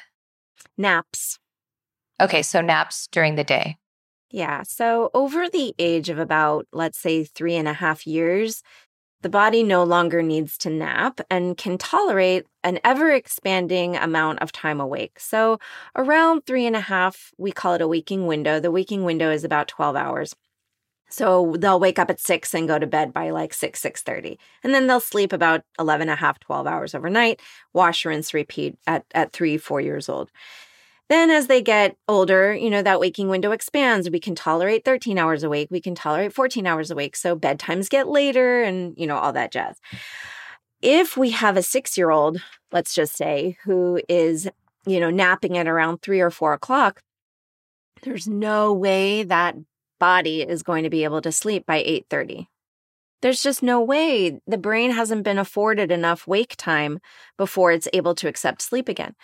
Naps. Okay, so naps during the day. Yeah. So, over the age of about, let's say, three and a half years, the body no longer needs to nap and can tolerate an ever expanding amount of time awake. So, around three and a half, we call it a waking window. The waking window is about 12 hours. So they'll wake up at six and go to bed by like six, six thirty. And then they'll sleep about 11 and a half, 12 hours overnight, wash, rinse, repeat at, at three, four years old. Then, as they get older, you know, that waking window expands. We can tolerate 13 hours awake. We can tolerate 14 hours awake. So bedtimes get later and, you know, all that jazz. If we have a six year old, let's just say, who is, you know, napping at around three or four o'clock, there's no way that body is going to be able to sleep by 8:30. There's just no way the brain hasn't been afforded enough wake time before it's able to accept sleep again.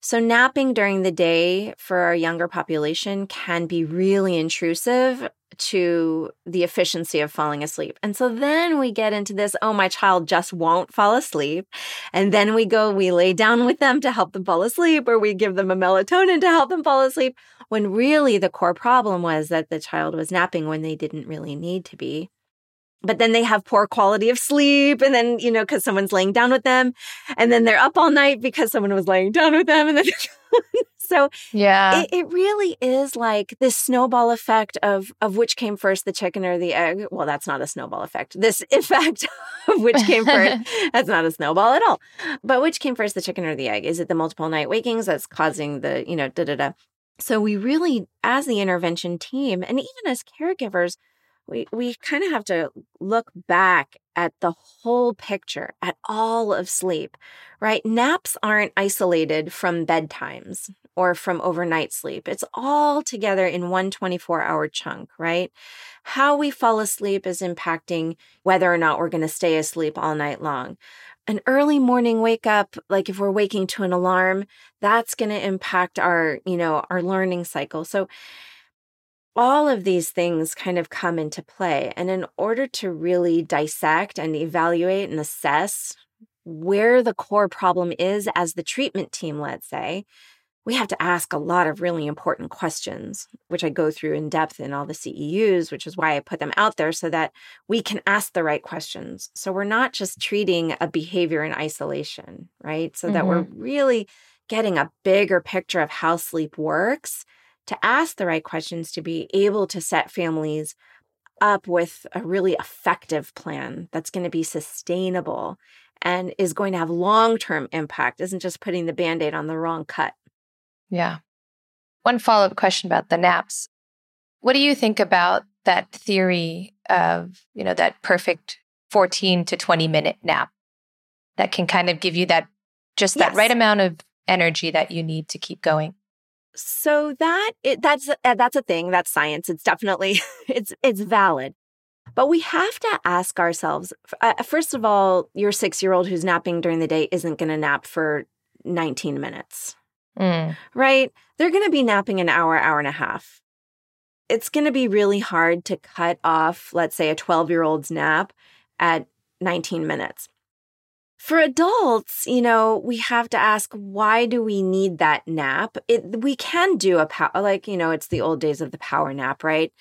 So, napping during the day for our younger population can be really intrusive to the efficiency of falling asleep. And so then we get into this oh, my child just won't fall asleep. And then we go, we lay down with them to help them fall asleep, or we give them a melatonin to help them fall asleep, when really the core problem was that the child was napping when they didn't really need to be but then they have poor quality of sleep and then you know because someone's laying down with them and then they're up all night because someone was laying down with them and then so yeah. it, it, really is like this snowball effect of of which came first the chicken or the egg? Well that's not a snowball effect. This effect of which came first that's not a snowball at all. But which came first the chicken or the egg? Is it the multiple night wakings that's causing the you know da da da? So we really as the intervention team and even as caregivers we we kind of have to look back at the whole picture at all of sleep right? Naps aren't isolated from bedtimes or from overnight sleep. It's all together in one 24 hour chunk right? How we fall asleep is impacting whether or not we're going to stay asleep all night long. An early morning wake up like if we're waking to an alarm that's going to impact our you know our learning cycle. So all of these things kind of come into play. And in order to really dissect and evaluate and assess where the core problem is as the treatment team, let's say, we have to ask a lot of really important questions, which I go through in depth in all the CEUs, which is why I put them out there so that we can ask the right questions. So we're not just treating a behavior in isolation, right? So mm-hmm. that we're mm-hmm. really getting a bigger picture of how sleep works to ask the right questions to be able to set families up with a really effective plan that's going to be sustainable and is going to have long-term impact isn't just putting the band-aid on the wrong cut. Yeah. One follow-up question about the naps. What do you think about that theory of you know that perfect 14 to 20 minute nap that can kind of give you that just that yes. right amount of energy that you need to keep going so that it, that's uh, that's a thing. That's science. It's definitely it's it's valid. But we have to ask ourselves uh, first of all, your six year old who's napping during the day isn't going to nap for 19 minutes, mm. right? They're going to be napping an hour, hour and a half. It's going to be really hard to cut off, let's say, a 12 year old's nap at 19 minutes. For adults, you know, we have to ask why do we need that nap? It we can do a power like, you know, it's the old days of the power nap, right?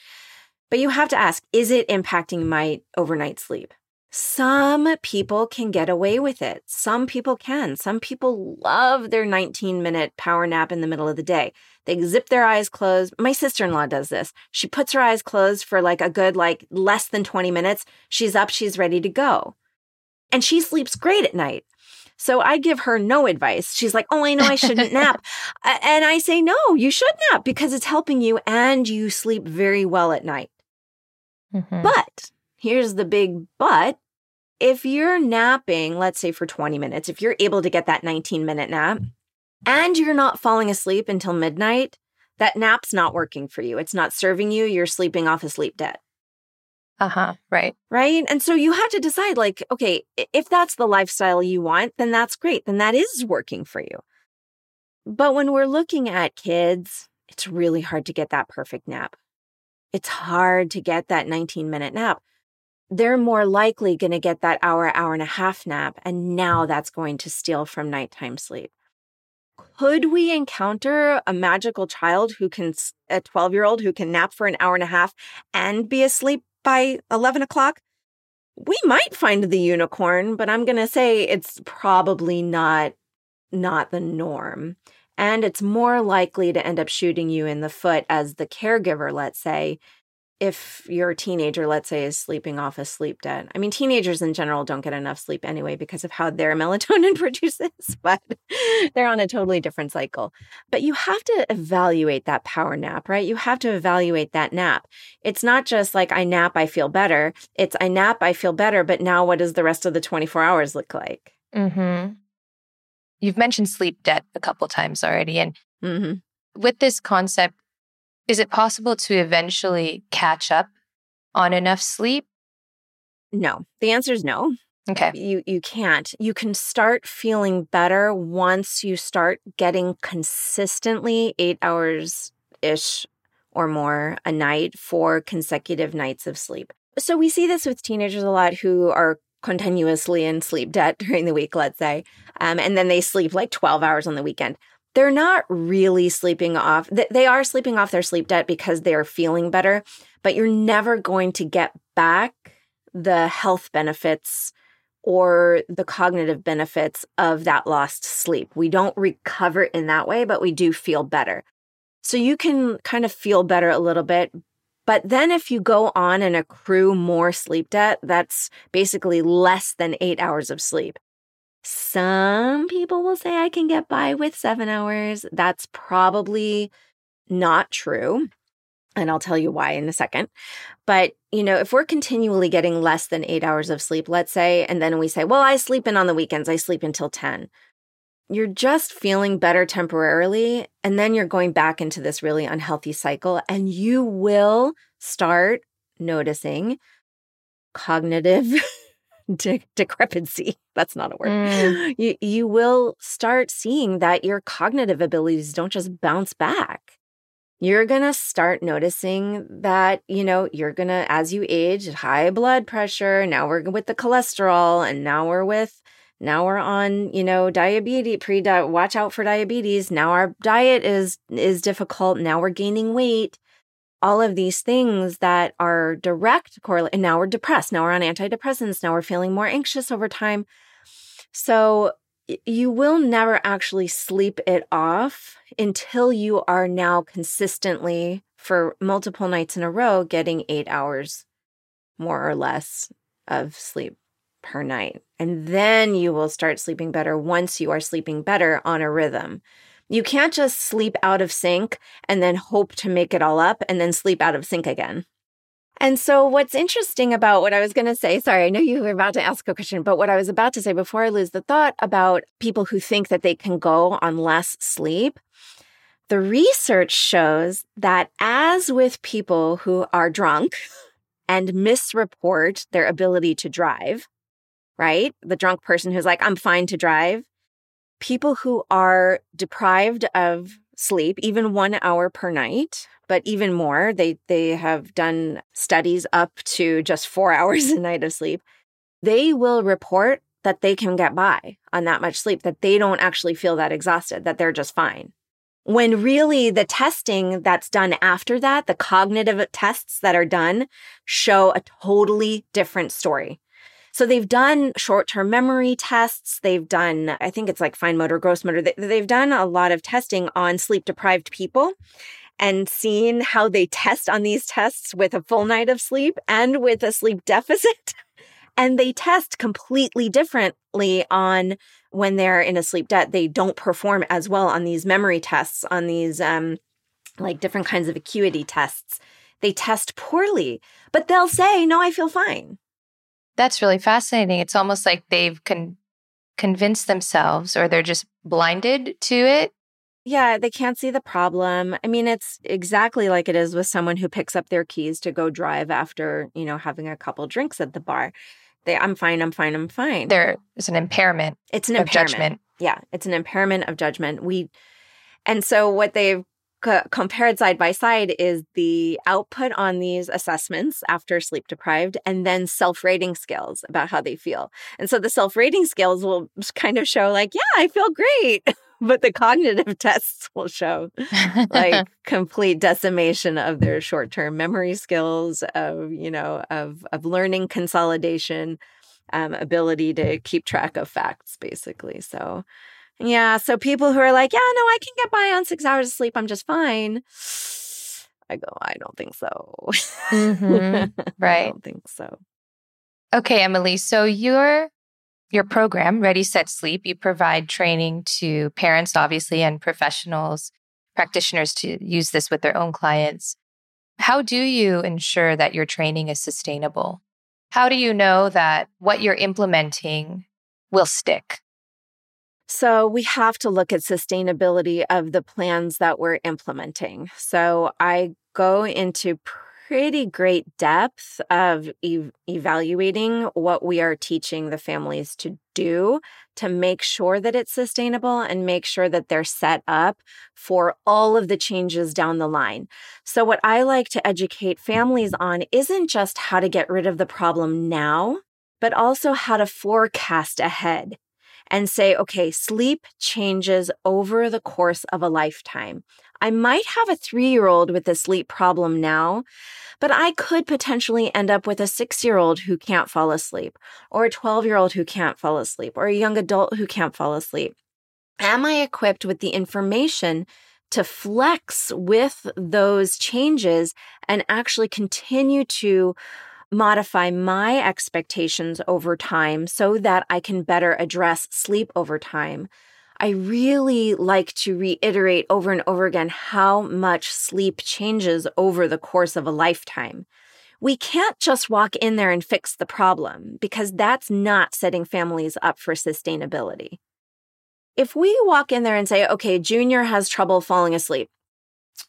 But you have to ask, is it impacting my overnight sleep? Some people can get away with it. Some people can. Some people love their 19 minute power nap in the middle of the day. They zip their eyes closed. My sister in law does this. She puts her eyes closed for like a good, like less than 20 minutes. She's up, she's ready to go and she sleeps great at night. So I give her no advice. She's like, Oh, I know I shouldn't nap. And I say, No, you should nap because it's helping you and you sleep very well at night. Mm-hmm. But here's the big but. If you're napping, let's say for 20 minutes, if you're able to get that 19 minute nap and you're not falling asleep until midnight, That nap's not working for you. It's not serving you. You're sleeping off a sleep debt. Uh huh. Right. Right. And so you have to decide like, okay, if that's the lifestyle you want, then that's great. Then that is working for you. But when we're looking at kids, it's really hard to get that perfect nap. It's hard to get that 19 minute nap. They're more likely going to get that hour, hour and a half nap. And now that's going to steal from nighttime sleep. Could we encounter a magical child who can, a 12 year old who can nap for an hour and a half and be asleep by 11 o'clock, we might find the unicorn, but I'm going to say it's probably not not the norm. And it's more likely to end up shooting you in the foot as the caregiver, let's say, if your teenager, let's say, is sleeping off a sleep debt. I mean, teenagers in general don't get enough sleep anyway because of how their melatonin produces, but they're on a totally different cycle. But you have to evaluate that power nap, right? You have to evaluate that nap. It's not just like I nap, I feel better. It's I nap, I feel better, but now what does the rest of the 24 hours look like? Mm-hmm. You've mentioned sleep debt a couple times already. And mm-hmm. with this concept, is it possible to eventually catch up on enough sleep? No. The answer is no. Okay. You you can't. You can start feeling better once you start getting consistently 8 hours ish or more a night for consecutive nights of sleep. So we see this with teenagers a lot who are continuously in sleep debt during the week, let's say, um, and then they sleep like 12 hours on the weekend they're not really sleeping off. They are sleeping off their sleep debt because they are feeling better, but you're never going to get back the health benefits or the cognitive benefits of that lost sleep. We don't recover in that way, but we do feel better. So you can kind of feel better a little bit. But then if you go on and accrue more sleep debt, that's basically less than eight hours of sleep. Some people will say I can get by with seven hours. That's probably not true. And I'll tell you why in a second. But, you know, if we're continually getting less than eight hours of sleep, let's say, and then we say, well, I sleep in on the weekends, I sleep until 10. You're just feeling better temporarily. And then you're going back into this really unhealthy cycle. And you will start noticing cognitive de- decrepancy. That's not a word. Mm. You you will start seeing that your cognitive abilities don't just bounce back. You're going to start noticing that, you know, you're going to as you age, high blood pressure, now we're with the cholesterol and now we're with now we're on, you know, diabetes pre watch out for diabetes. Now our diet is is difficult. Now we're gaining weight all of these things that are direct correlate. And now we're depressed. Now we're on antidepressants. Now we're feeling more anxious over time. So you will never actually sleep it off until you are now consistently for multiple nights in a row getting eight hours more or less of sleep per night. And then you will start sleeping better once you are sleeping better on a rhythm. You can't just sleep out of sync and then hope to make it all up and then sleep out of sync again. And so, what's interesting about what I was going to say, sorry, I know you were about to ask a question, but what I was about to say before I lose the thought about people who think that they can go on less sleep, the research shows that, as with people who are drunk and misreport their ability to drive, right? The drunk person who's like, I'm fine to drive, people who are deprived of sleep, even one hour per night, but even more, they, they have done studies up to just four hours a night of sleep. They will report that they can get by on that much sleep, that they don't actually feel that exhausted, that they're just fine. When really the testing that's done after that, the cognitive tests that are done show a totally different story. So they've done short term memory tests. They've done, I think it's like fine motor, gross motor. They've done a lot of testing on sleep deprived people and seen how they test on these tests with a full night of sleep and with a sleep deficit. and they test completely differently on when they're in a sleep debt. They don't perform as well on these memory tests, on these um, like different kinds of acuity tests. They test poorly, but they'll say, No, I feel fine. That's really fascinating. It's almost like they've con- convinced themselves or they're just blinded to it. yeah, they can't see the problem. I mean, it's exactly like it is with someone who picks up their keys to go drive after, you know, having a couple drinks at the bar. They, I'm fine, I'm fine, I'm fine. There is an impairment. It's an of impairment. judgment. Yeah, it's an impairment of judgment. We, and so what they've co- compared side by side is the output on these assessments after sleep deprived and then self rating skills about how they feel. And so the self rating skills will kind of show, like, yeah, I feel great. but the cognitive tests will show like complete decimation of their short-term memory skills of you know of of learning consolidation um, ability to keep track of facts basically so yeah so people who are like yeah no i can get by on six hours of sleep i'm just fine i go i don't think so Mhm. i don't think so Okay, Emily. So your your program, Ready Set Sleep, you provide training to parents, obviously, and professionals, practitioners to use this with their own clients. How do you ensure that your training is sustainable? How do you know that what you're implementing will stick? So we have to look at sustainability of the plans that we're implementing. So I go into pretty great depth of ev- evaluating what we are teaching the families to do to make sure that it's sustainable and make sure that they're set up for all of the changes down the line. So what I like to educate families on isn't just how to get rid of the problem now, but also how to forecast ahead and say, okay, sleep changes over the course of a lifetime. I might have a three year old with a sleep problem now, but I could potentially end up with a six year old who can't fall asleep, or a 12 year old who can't fall asleep, or a young adult who can't fall asleep. Am I equipped with the information to flex with those changes and actually continue to modify my expectations over time so that I can better address sleep over time. I really like to reiterate over and over again how much sleep changes over the course of a lifetime. We can't just walk in there and fix the problem because that's not setting families up for sustainability. If we walk in there and say, okay, Junior has trouble falling asleep,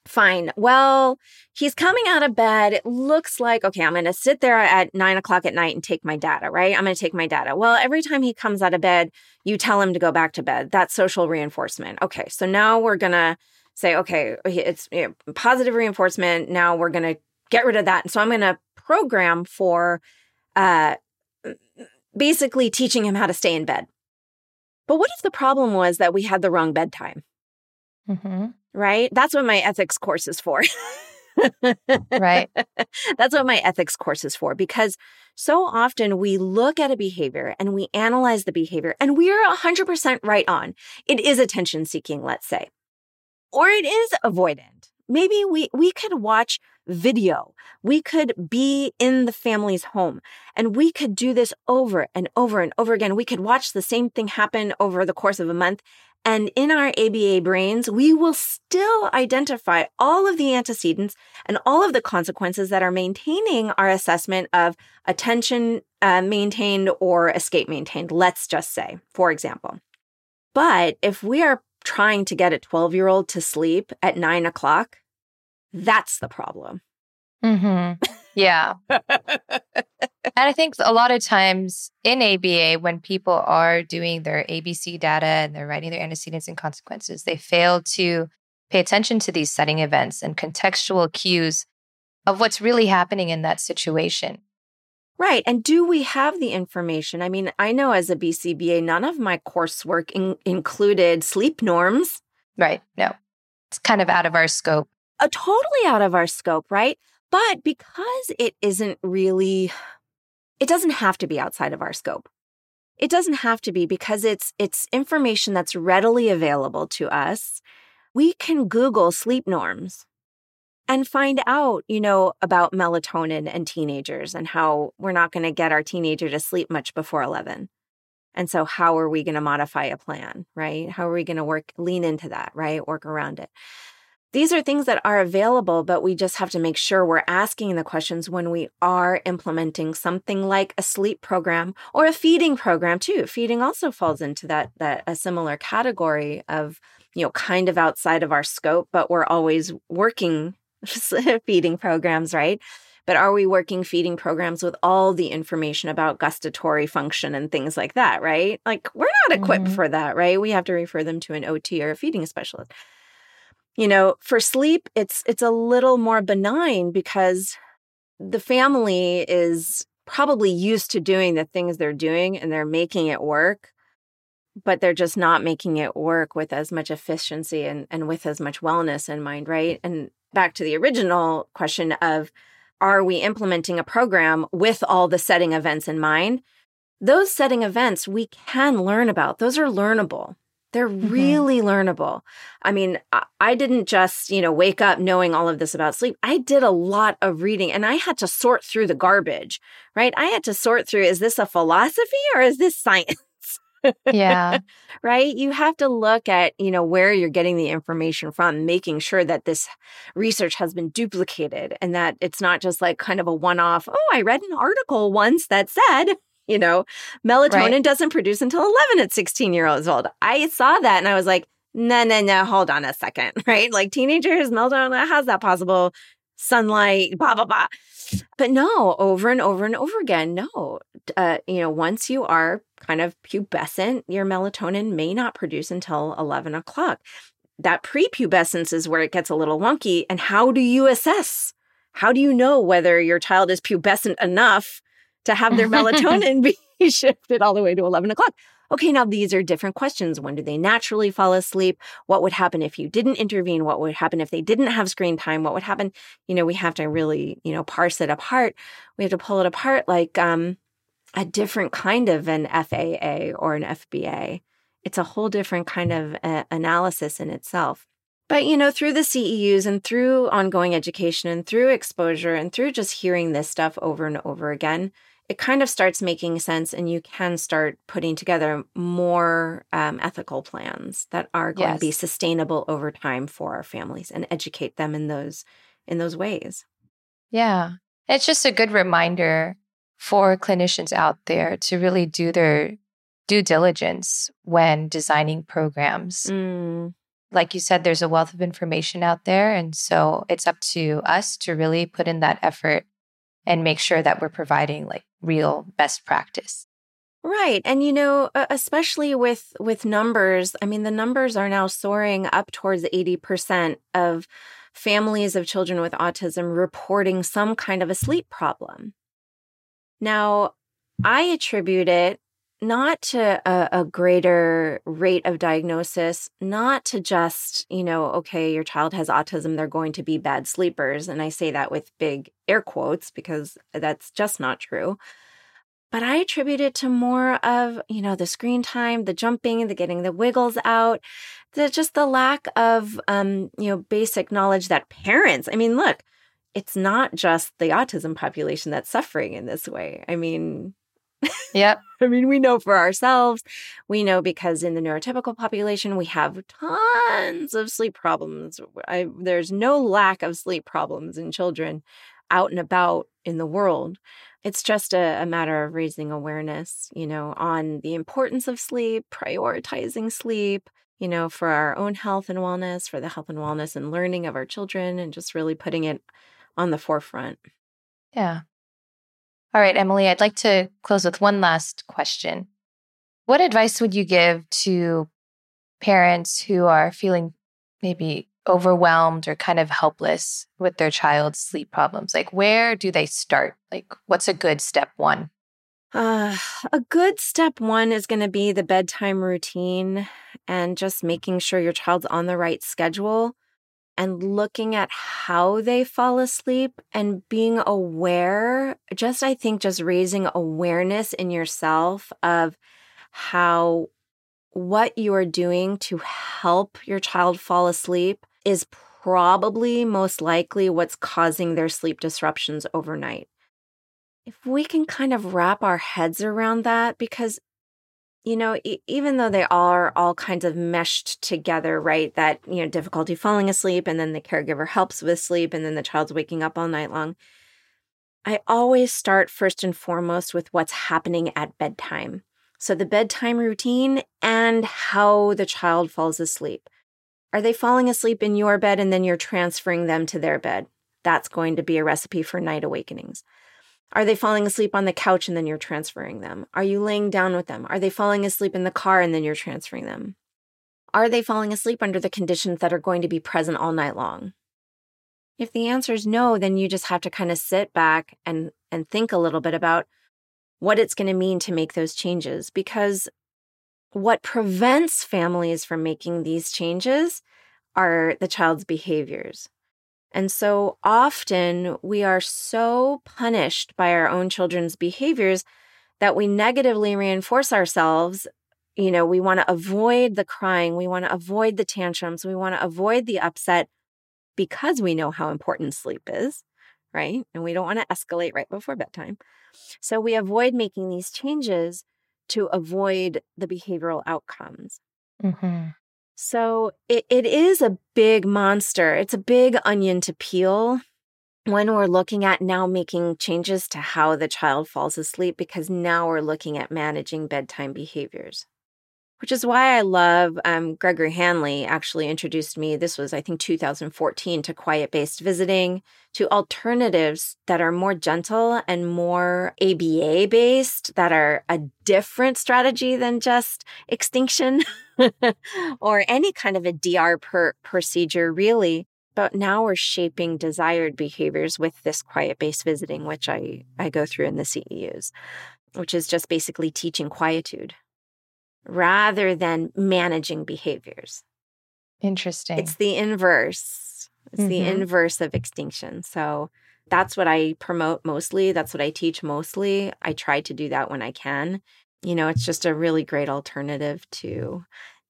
fine. Well, he's coming out of bed. It looks like, okay, I'm going to sit there at nine o'clock at night and take my data, right? I'm going to take my data. Well, every time he comes out of bed, you tell him to go back to bed. That's social reinforcement. Okay, so now we're going to say, okay, it's you know, positive reinforcement. Now we're going to get rid of that. And so I'm going to program for uh, basically teaching him how to stay in bed. But what if the problem was that we had the wrong bedtime? Mm-hmm. Right? That's what my ethics course is for. Right. That's what my ethics course is for because so often we look at a behavior and we analyze the behavior and we're 100% right on. It is attention seeking, let's say, or it is avoidant. Maybe we, we could watch video. We could be in the family's home and we could do this over and over and over again. We could watch the same thing happen over the course of a month and in our ABA brains, we will still identify all of the antecedents and all of the consequences that are maintaining our assessment of attention uh, maintained or escape maintained, let's just say, for example. But if we are trying to get a 12 year old to sleep at nine o'clock, that's the problem. Mm-hmm. Yeah. and I think a lot of times in ABA, when people are doing their ABC data and they're writing their antecedents and consequences, they fail to pay attention to these setting events and contextual cues of what's really happening in that situation. Right. And do we have the information? I mean, I know as a BCBA, none of my coursework in- included sleep norms. Right. No, it's kind of out of our scope. Uh, totally out of our scope, right? But because it isn't really, it doesn't have to be outside of our scope. It doesn't have to be because it's it's information that's readily available to us. We can Google sleep norms and find out, you know, about melatonin and teenagers and how we're not going to get our teenager to sleep much before 11. And so how are we going to modify a plan, right? How are we going to work lean into that, right? Work around it. These are things that are available, but we just have to make sure we're asking the questions when we are implementing something like a sleep program or a feeding program too. Feeding also falls into that that a similar category of you know, kind of outside of our scope, but we're always working feeding programs, right? But are we working feeding programs with all the information about gustatory function and things like that, right? Like we're not equipped mm-hmm. for that, right? We have to refer them to an OT or a feeding specialist. You know, for sleep, it's it's a little more benign because the family is probably used to doing the things they're doing and they're making it work but they're just not making it work with as much efficiency and, and with as much wellness in mind, right? And back to the original question of are we implementing a program with all the setting events in mind? Those setting events we can learn about. Those are learnable. They're mm-hmm. really learnable. I mean, I didn't just, you know, wake up knowing all of this about sleep. I did a lot of reading and I had to sort through the garbage, right? I had to sort through is this a philosophy or is this science? Yeah. right? You have to look at, you know, where you're getting the information from, making sure that this research has been duplicated and that it's not just like kind of a one-off, oh, I read an article once that said, you know, melatonin right. doesn't produce until 11 at 16 years old. I saw that and I was like, no, no, no, hold on a second, right? Like teenagers, melatonin, how's that possible? Sunlight, blah, blah, blah. But no, over and over and over again, no. Uh, you know, once you are kind of pubescent, your melatonin may not produce until 11 o'clock. That prepubescence is where it gets a little wonky. And how do you assess? How do you know whether your child is pubescent enough to have their melatonin be shifted all the way to 11 o'clock? Okay, now these are different questions. When do they naturally fall asleep? What would happen if you didn't intervene? What would happen if they didn't have screen time? What would happen? You know, we have to really, you know, parse it apart. We have to pull it apart like um, a different kind of an FAA or an FBA. It's a whole different kind of uh, analysis in itself. But, you know, through the CEUs and through ongoing education and through exposure and through just hearing this stuff over and over again, it kind of starts making sense and you can start putting together more um, ethical plans that are going yes. to be sustainable over time for our families and educate them in those in those ways yeah it's just a good reminder for clinicians out there to really do their due diligence when designing programs mm. like you said there's a wealth of information out there and so it's up to us to really put in that effort and make sure that we're providing like real best practice. Right. And you know, especially with with numbers, I mean the numbers are now soaring up towards 80% of families of children with autism reporting some kind of a sleep problem. Now, I attribute it not to a, a, greater rate of diagnosis, not to just, you know, okay, your child has autism, they're going to be bad sleepers. And I say that with big air quotes because that's just not true. But I attribute it to more of, you know, the screen time, the jumping, the getting the wiggles out, the just the lack of, um, you know, basic knowledge that parents, I mean, look, it's not just the autism population that's suffering in this way. I mean, Yep. I mean, we know for ourselves. We know because in the neurotypical population, we have tons of sleep problems. I, there's no lack of sleep problems in children out and about in the world. It's just a, a matter of raising awareness, you know, on the importance of sleep, prioritizing sleep, you know, for our own health and wellness, for the health and wellness and learning of our children, and just really putting it on the forefront. Yeah. All right, Emily, I'd like to close with one last question. What advice would you give to parents who are feeling maybe overwhelmed or kind of helpless with their child's sleep problems? Like, where do they start? Like, what's a good step one? Uh, a good step one is going to be the bedtime routine and just making sure your child's on the right schedule and looking at how they fall asleep and being aware, just I think just raising awareness in yourself of how what you are doing to help your child fall asleep is probably most likely what's causing their sleep disruptions overnight. If we can kind of wrap our heads around that, because you know, e- even though they are all kinds of meshed together, right? That, you know, difficulty falling asleep and then the caregiver helps with sleep and then the child's waking up all night long. I always start first and foremost with what's happening at bedtime. So the bedtime routine and how the child falls asleep. Are they falling asleep in your bed and then you're transferring them to their bed? That's going to be a recipe for night awakenings. Are they falling asleep on the couch and then you're transferring them? Are you laying down with them? Are they falling asleep in the car and then you're transferring them? Are they falling asleep under the conditions that are going to be present all night long? If the answer is no, then you just have to kind of sit back and, and think a little bit about what it's going to mean to make those changes. Because what prevents families from making these changes are the child's behaviors. And so often we are so punished by our own children's behaviors that we negatively reinforce ourselves. You know, we want to avoid the crying, we want to avoid the tantrums, we want to avoid the upset because we know how important sleep is, right? And we don't want to escalate right before bedtime. So we avoid making these changes to avoid the behavioral outcomes. Mm-hmm. So it, it is a big monster. It's a big onion to peel when we're looking at now making changes to how the child falls asleep, because now we're looking at managing bedtime behaviors which is why I love um, Gregory Hanley actually introduced me. This was, I think, 2014 to quiet based visiting, to alternatives that are more gentle and more ABA based, that are a different strategy than just extinction or any kind of a DR per- procedure, really. But now we're shaping desired behaviors with this quiet based visiting, which I, I go through in the CEUs, which is just basically teaching quietude rather than managing behaviors. Interesting. It's the inverse. It's mm-hmm. the inverse of extinction. So that's what I promote mostly. That's what I teach mostly. I try to do that when I can. You know, it's just a really great alternative to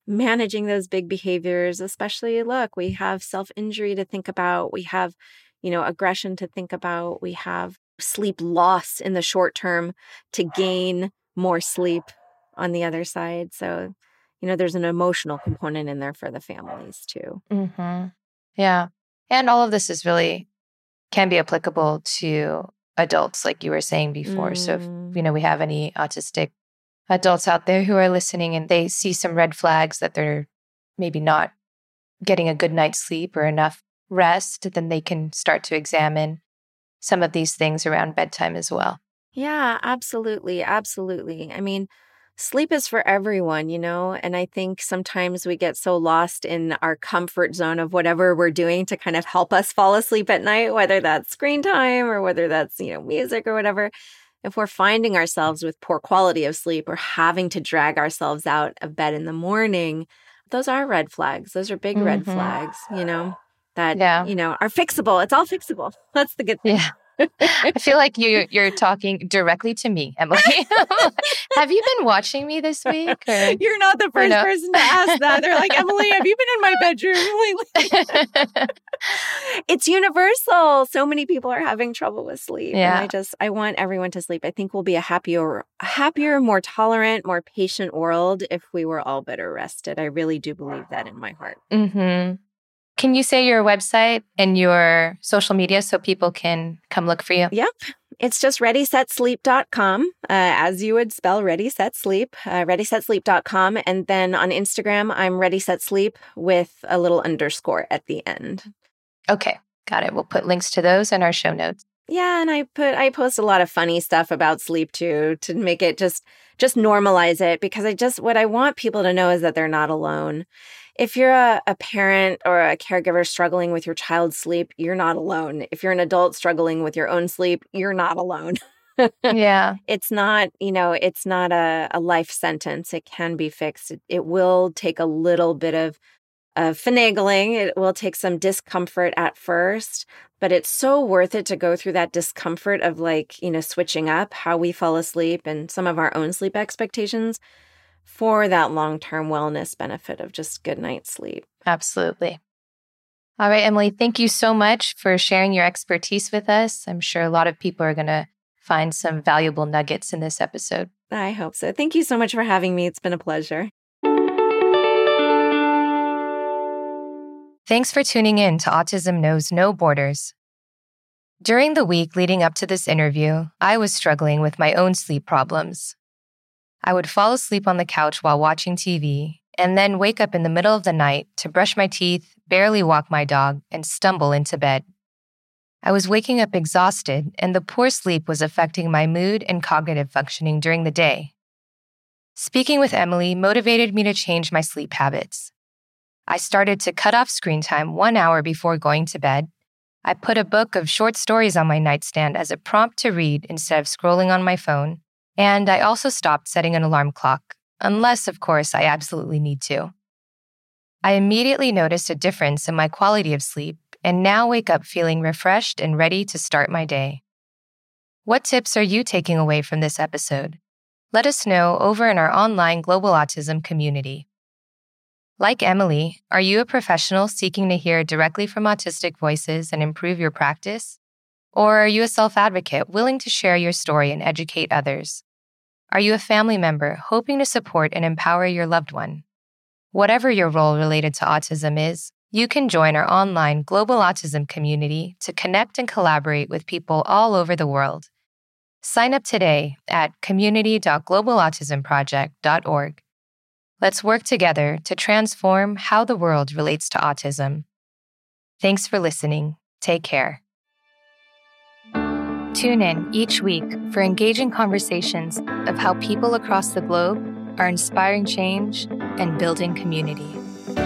managing those big behaviors, especially look, we have self injury to think about. We have, you know, aggression to think about. We have sleep loss in the short term to gain more sleep on the other side. So, you know, there's an emotional component in there for the families too. Mm-hmm. Yeah. And all of this is really can be applicable to adults, like you were saying before. Mm. So, if, mm. you know, we have any autistic adults out there who are listening and they see some red flags that they're maybe not getting a good night's sleep or enough rest, then they can start to examine some of these things around bedtime as well. Yeah, absolutely. Absolutely. I mean, sleep is for everyone, you know? And I think sometimes we get so lost in our comfort zone of whatever we're doing to kind of help us fall asleep at night, whether that's screen time or whether that's, you know, music or whatever. If we're finding ourselves with poor quality of sleep or having to drag ourselves out of bed in the morning, those are red flags. Those are big mm-hmm. red flags, you know, that, yeah. you know, are fixable. It's all fixable. That's the good thing. Yeah. I feel like you you're talking directly to me, Emily. have you been watching me this week? Or, you're not the first no? person to ask that. They're like, Emily, have you been in my bedroom lately? it's universal. So many people are having trouble with sleep. Yeah. And I just I want everyone to sleep. I think we'll be a happier, happier, more tolerant, more patient world if we were all better rested. I really do believe that in my heart. Mm-hmm. Can you say your website and your social media so people can come look for you? Yep. It's just readysetsleep.com, uh, as you would spell ready, set, sleep, uh, readysetsleep.com. And then on Instagram, I'm ready, set, sleep with a little underscore at the end. Okay. Got it. We'll put links to those in our show notes. Yeah, and I put I post a lot of funny stuff about sleep too to make it just just normalize it because I just what I want people to know is that they're not alone if you're a, a, parent or a caregiver struggling with your child's sleep, you're not alone. If you're an adult struggling with your own sleep, you're not alone. yeah. It's not, you know, it's not a, a life sentence. It can be fixed. It, it will take a little bit of, of finagling. It will take some discomfort at first, but it's so worth it to go through that discomfort of like, you know, switching up how we fall asleep and some of our own sleep expectations for that long term wellness benefit of just good night's sleep. Absolutely. All right, Emily, thank you so much for sharing your expertise with us. I'm sure a lot of people are going to find some valuable nuggets in this episode. I hope so. Thank you so much for having me. It's been a pleasure. Thanks for tuning in to Autism Knows No Borders. During the week leading up to this interview, I was struggling with my own sleep problems. I would fall asleep on the couch while watching TV, and then wake up in the middle of the night to brush my teeth, barely walk my dog, and stumble into bed. I was waking up exhausted, and the poor sleep was affecting my mood and cognitive functioning during the day. Speaking with Emily motivated me to change my sleep habits. I started to cut off screen time one hour before going to bed. I put a book of short stories on my nightstand as a prompt to read instead of scrolling on my phone. And I also stopped setting an alarm clock, unless, of course, I absolutely need to. I immediately noticed a difference in my quality of sleep and now wake up feeling refreshed and ready to start my day. What tips are you taking away from this episode? Let us know over in our online Global Autism community. Like Emily, are you a professional seeking to hear directly from autistic voices and improve your practice? Or are you a self advocate willing to share your story and educate others? Are you a family member hoping to support and empower your loved one? Whatever your role related to autism is, you can join our online Global Autism community to connect and collaborate with people all over the world Sign up today at community.globalautismproject.org. Let's work together to transform how the world relates to autism. Thanks for listening. Take care. Tune in each week for engaging conversations of how people across the globe are inspiring change and building community.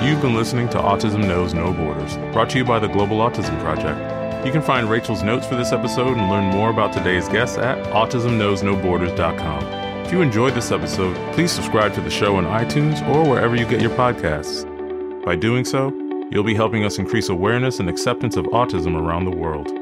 You've been listening to Autism Knows No Borders, brought to you by the Global Autism Project. You can find Rachel's notes for this episode and learn more about today's guests at autismknowsnoborders.com. If you enjoyed this episode, please subscribe to the show on iTunes or wherever you get your podcasts. By doing so, you'll be helping us increase awareness and acceptance of autism around the world.